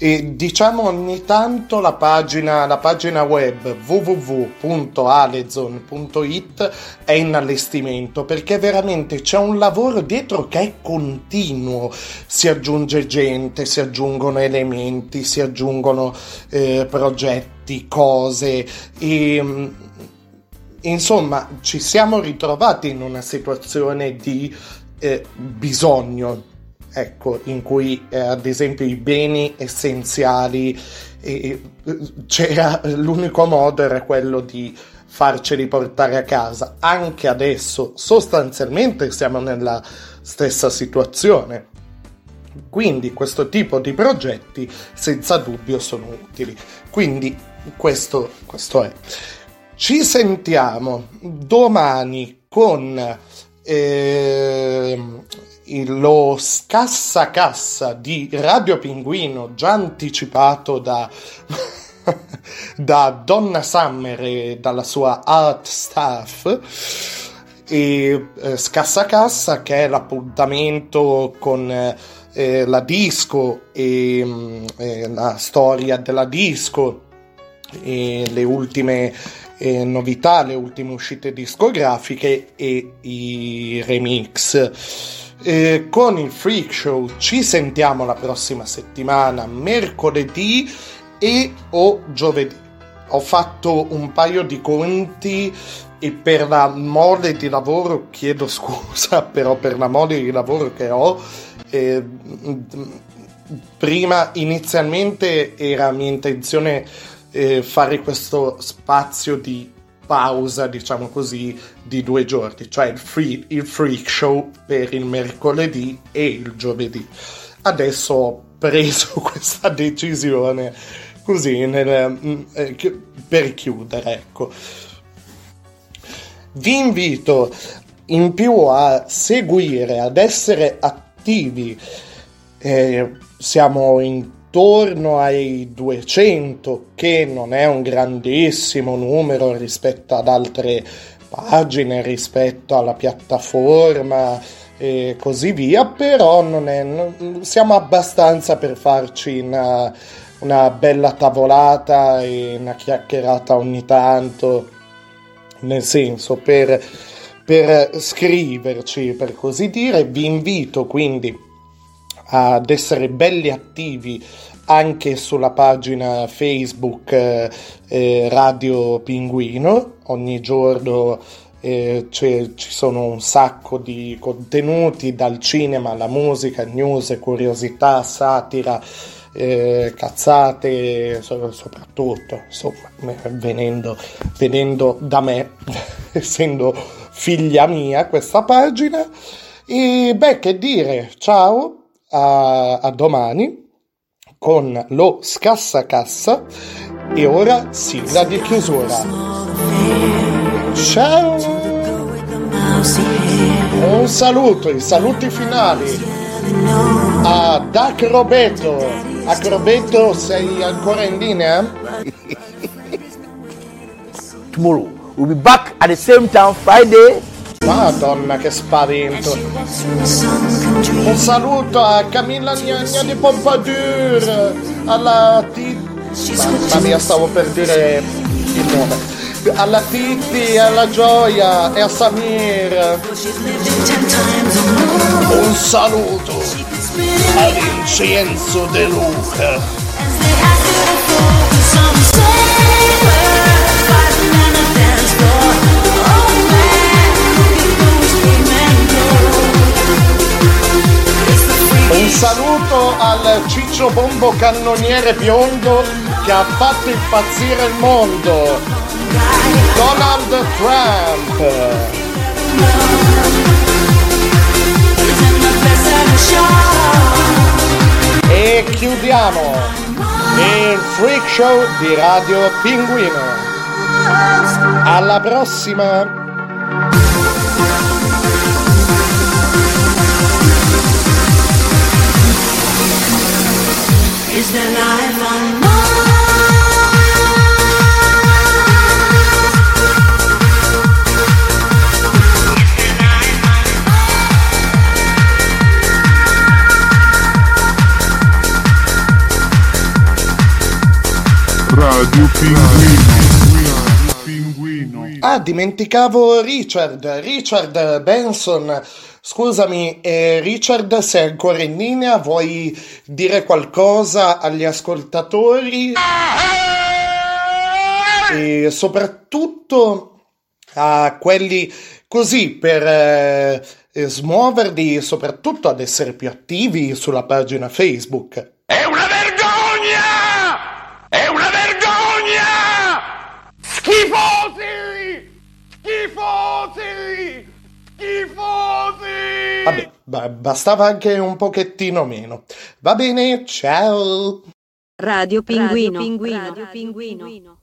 e diciamo ogni tanto la pagina, la pagina web www.alezon.it è in allestimento perché veramente c'è un lavoro dietro che è continuo si aggiunge gente si aggiungono elementi si aggiungono eh, progetti cose e insomma, ci siamo ritrovati in una situazione di eh, bisogno, ecco, in cui eh, ad esempio i beni essenziali eh, c'era l'unico modo era quello di farceli portare a casa. Anche adesso sostanzialmente siamo nella stessa situazione. Quindi questo tipo di progetti senza dubbio sono utili. Quindi questo, questo è. Ci sentiamo domani con eh, lo scassa cassa di Radio Pinguino già anticipato da, da Donna Summer e dalla sua art staff. E eh, scassa cassa che è l'appuntamento con eh, la disco e mm, eh, la storia della disco e le ultime eh, novità, le ultime uscite discografiche e i remix. Eh, con il Freak Show ci sentiamo la prossima settimana, mercoledì e o giovedì. Ho fatto un paio di conti e per la mole di lavoro chiedo scusa, però per la mole di lavoro che ho, eh, prima inizialmente era mia intenzione eh, fare questo spazio di pausa, diciamo così, di due giorni, cioè il, free, il freak show per il mercoledì e il giovedì. Adesso ho preso questa decisione così nel, mm, eh, per chiudere, ecco. Vi invito in più a seguire, ad essere attivi. Eh, siamo in intorno ai 200, che non è un grandissimo numero rispetto ad altre pagine, rispetto alla piattaforma e così via, però non è, siamo abbastanza per farci una, una bella tavolata e una chiacchierata ogni tanto, nel senso per per scriverci, per così dire. Vi invito quindi ad essere belli attivi anche sulla pagina Facebook eh, eh, Radio Pinguino. Ogni giorno eh, ci sono un sacco di contenuti dal cinema alla musica, news, curiosità, satira. Eh, cazzate soprattutto insomma venendo, venendo da me essendo figlia mia questa pagina e beh che dire ciao a, a domani con lo scassacassa e ora sigla di chiusura. Ciao! Un saluto, i saluti finali a Dac Roberto. Acrobeto, sei ancora in linea? Tomorrow we'll be back at the same time Friday Madonna che spavento. Un saluto a Camilla Gnagna di Pompadour, alla T... Mamma mia, stavo per dire il nome. Alla Titti, alla Gioia e a Samir. Un saluto a Vincenzo De Luca. Un saluto al ciccio bombo cannoniere biondo che ha fatto impazzire il mondo, Donald Trump. E chiudiamo il freak show di Radio Pinguino. Alla prossima! Radio Pinguino. Ah, dimenticavo Richard, Richard Benson. Scusami, eh, Richard, sei ancora in linea? Vuoi dire qualcosa agli ascoltatori? E soprattutto a quelli così per eh, smuoverli, soprattutto ad essere più attivi sulla pagina Facebook. È una vergogna! È una vergogna! Schifosi! Schifosi! Schifosi! Vabbè, ba- bastava anche un pochettino meno. Va bene, ciao! Radio Pinguino. Radio Pinguino.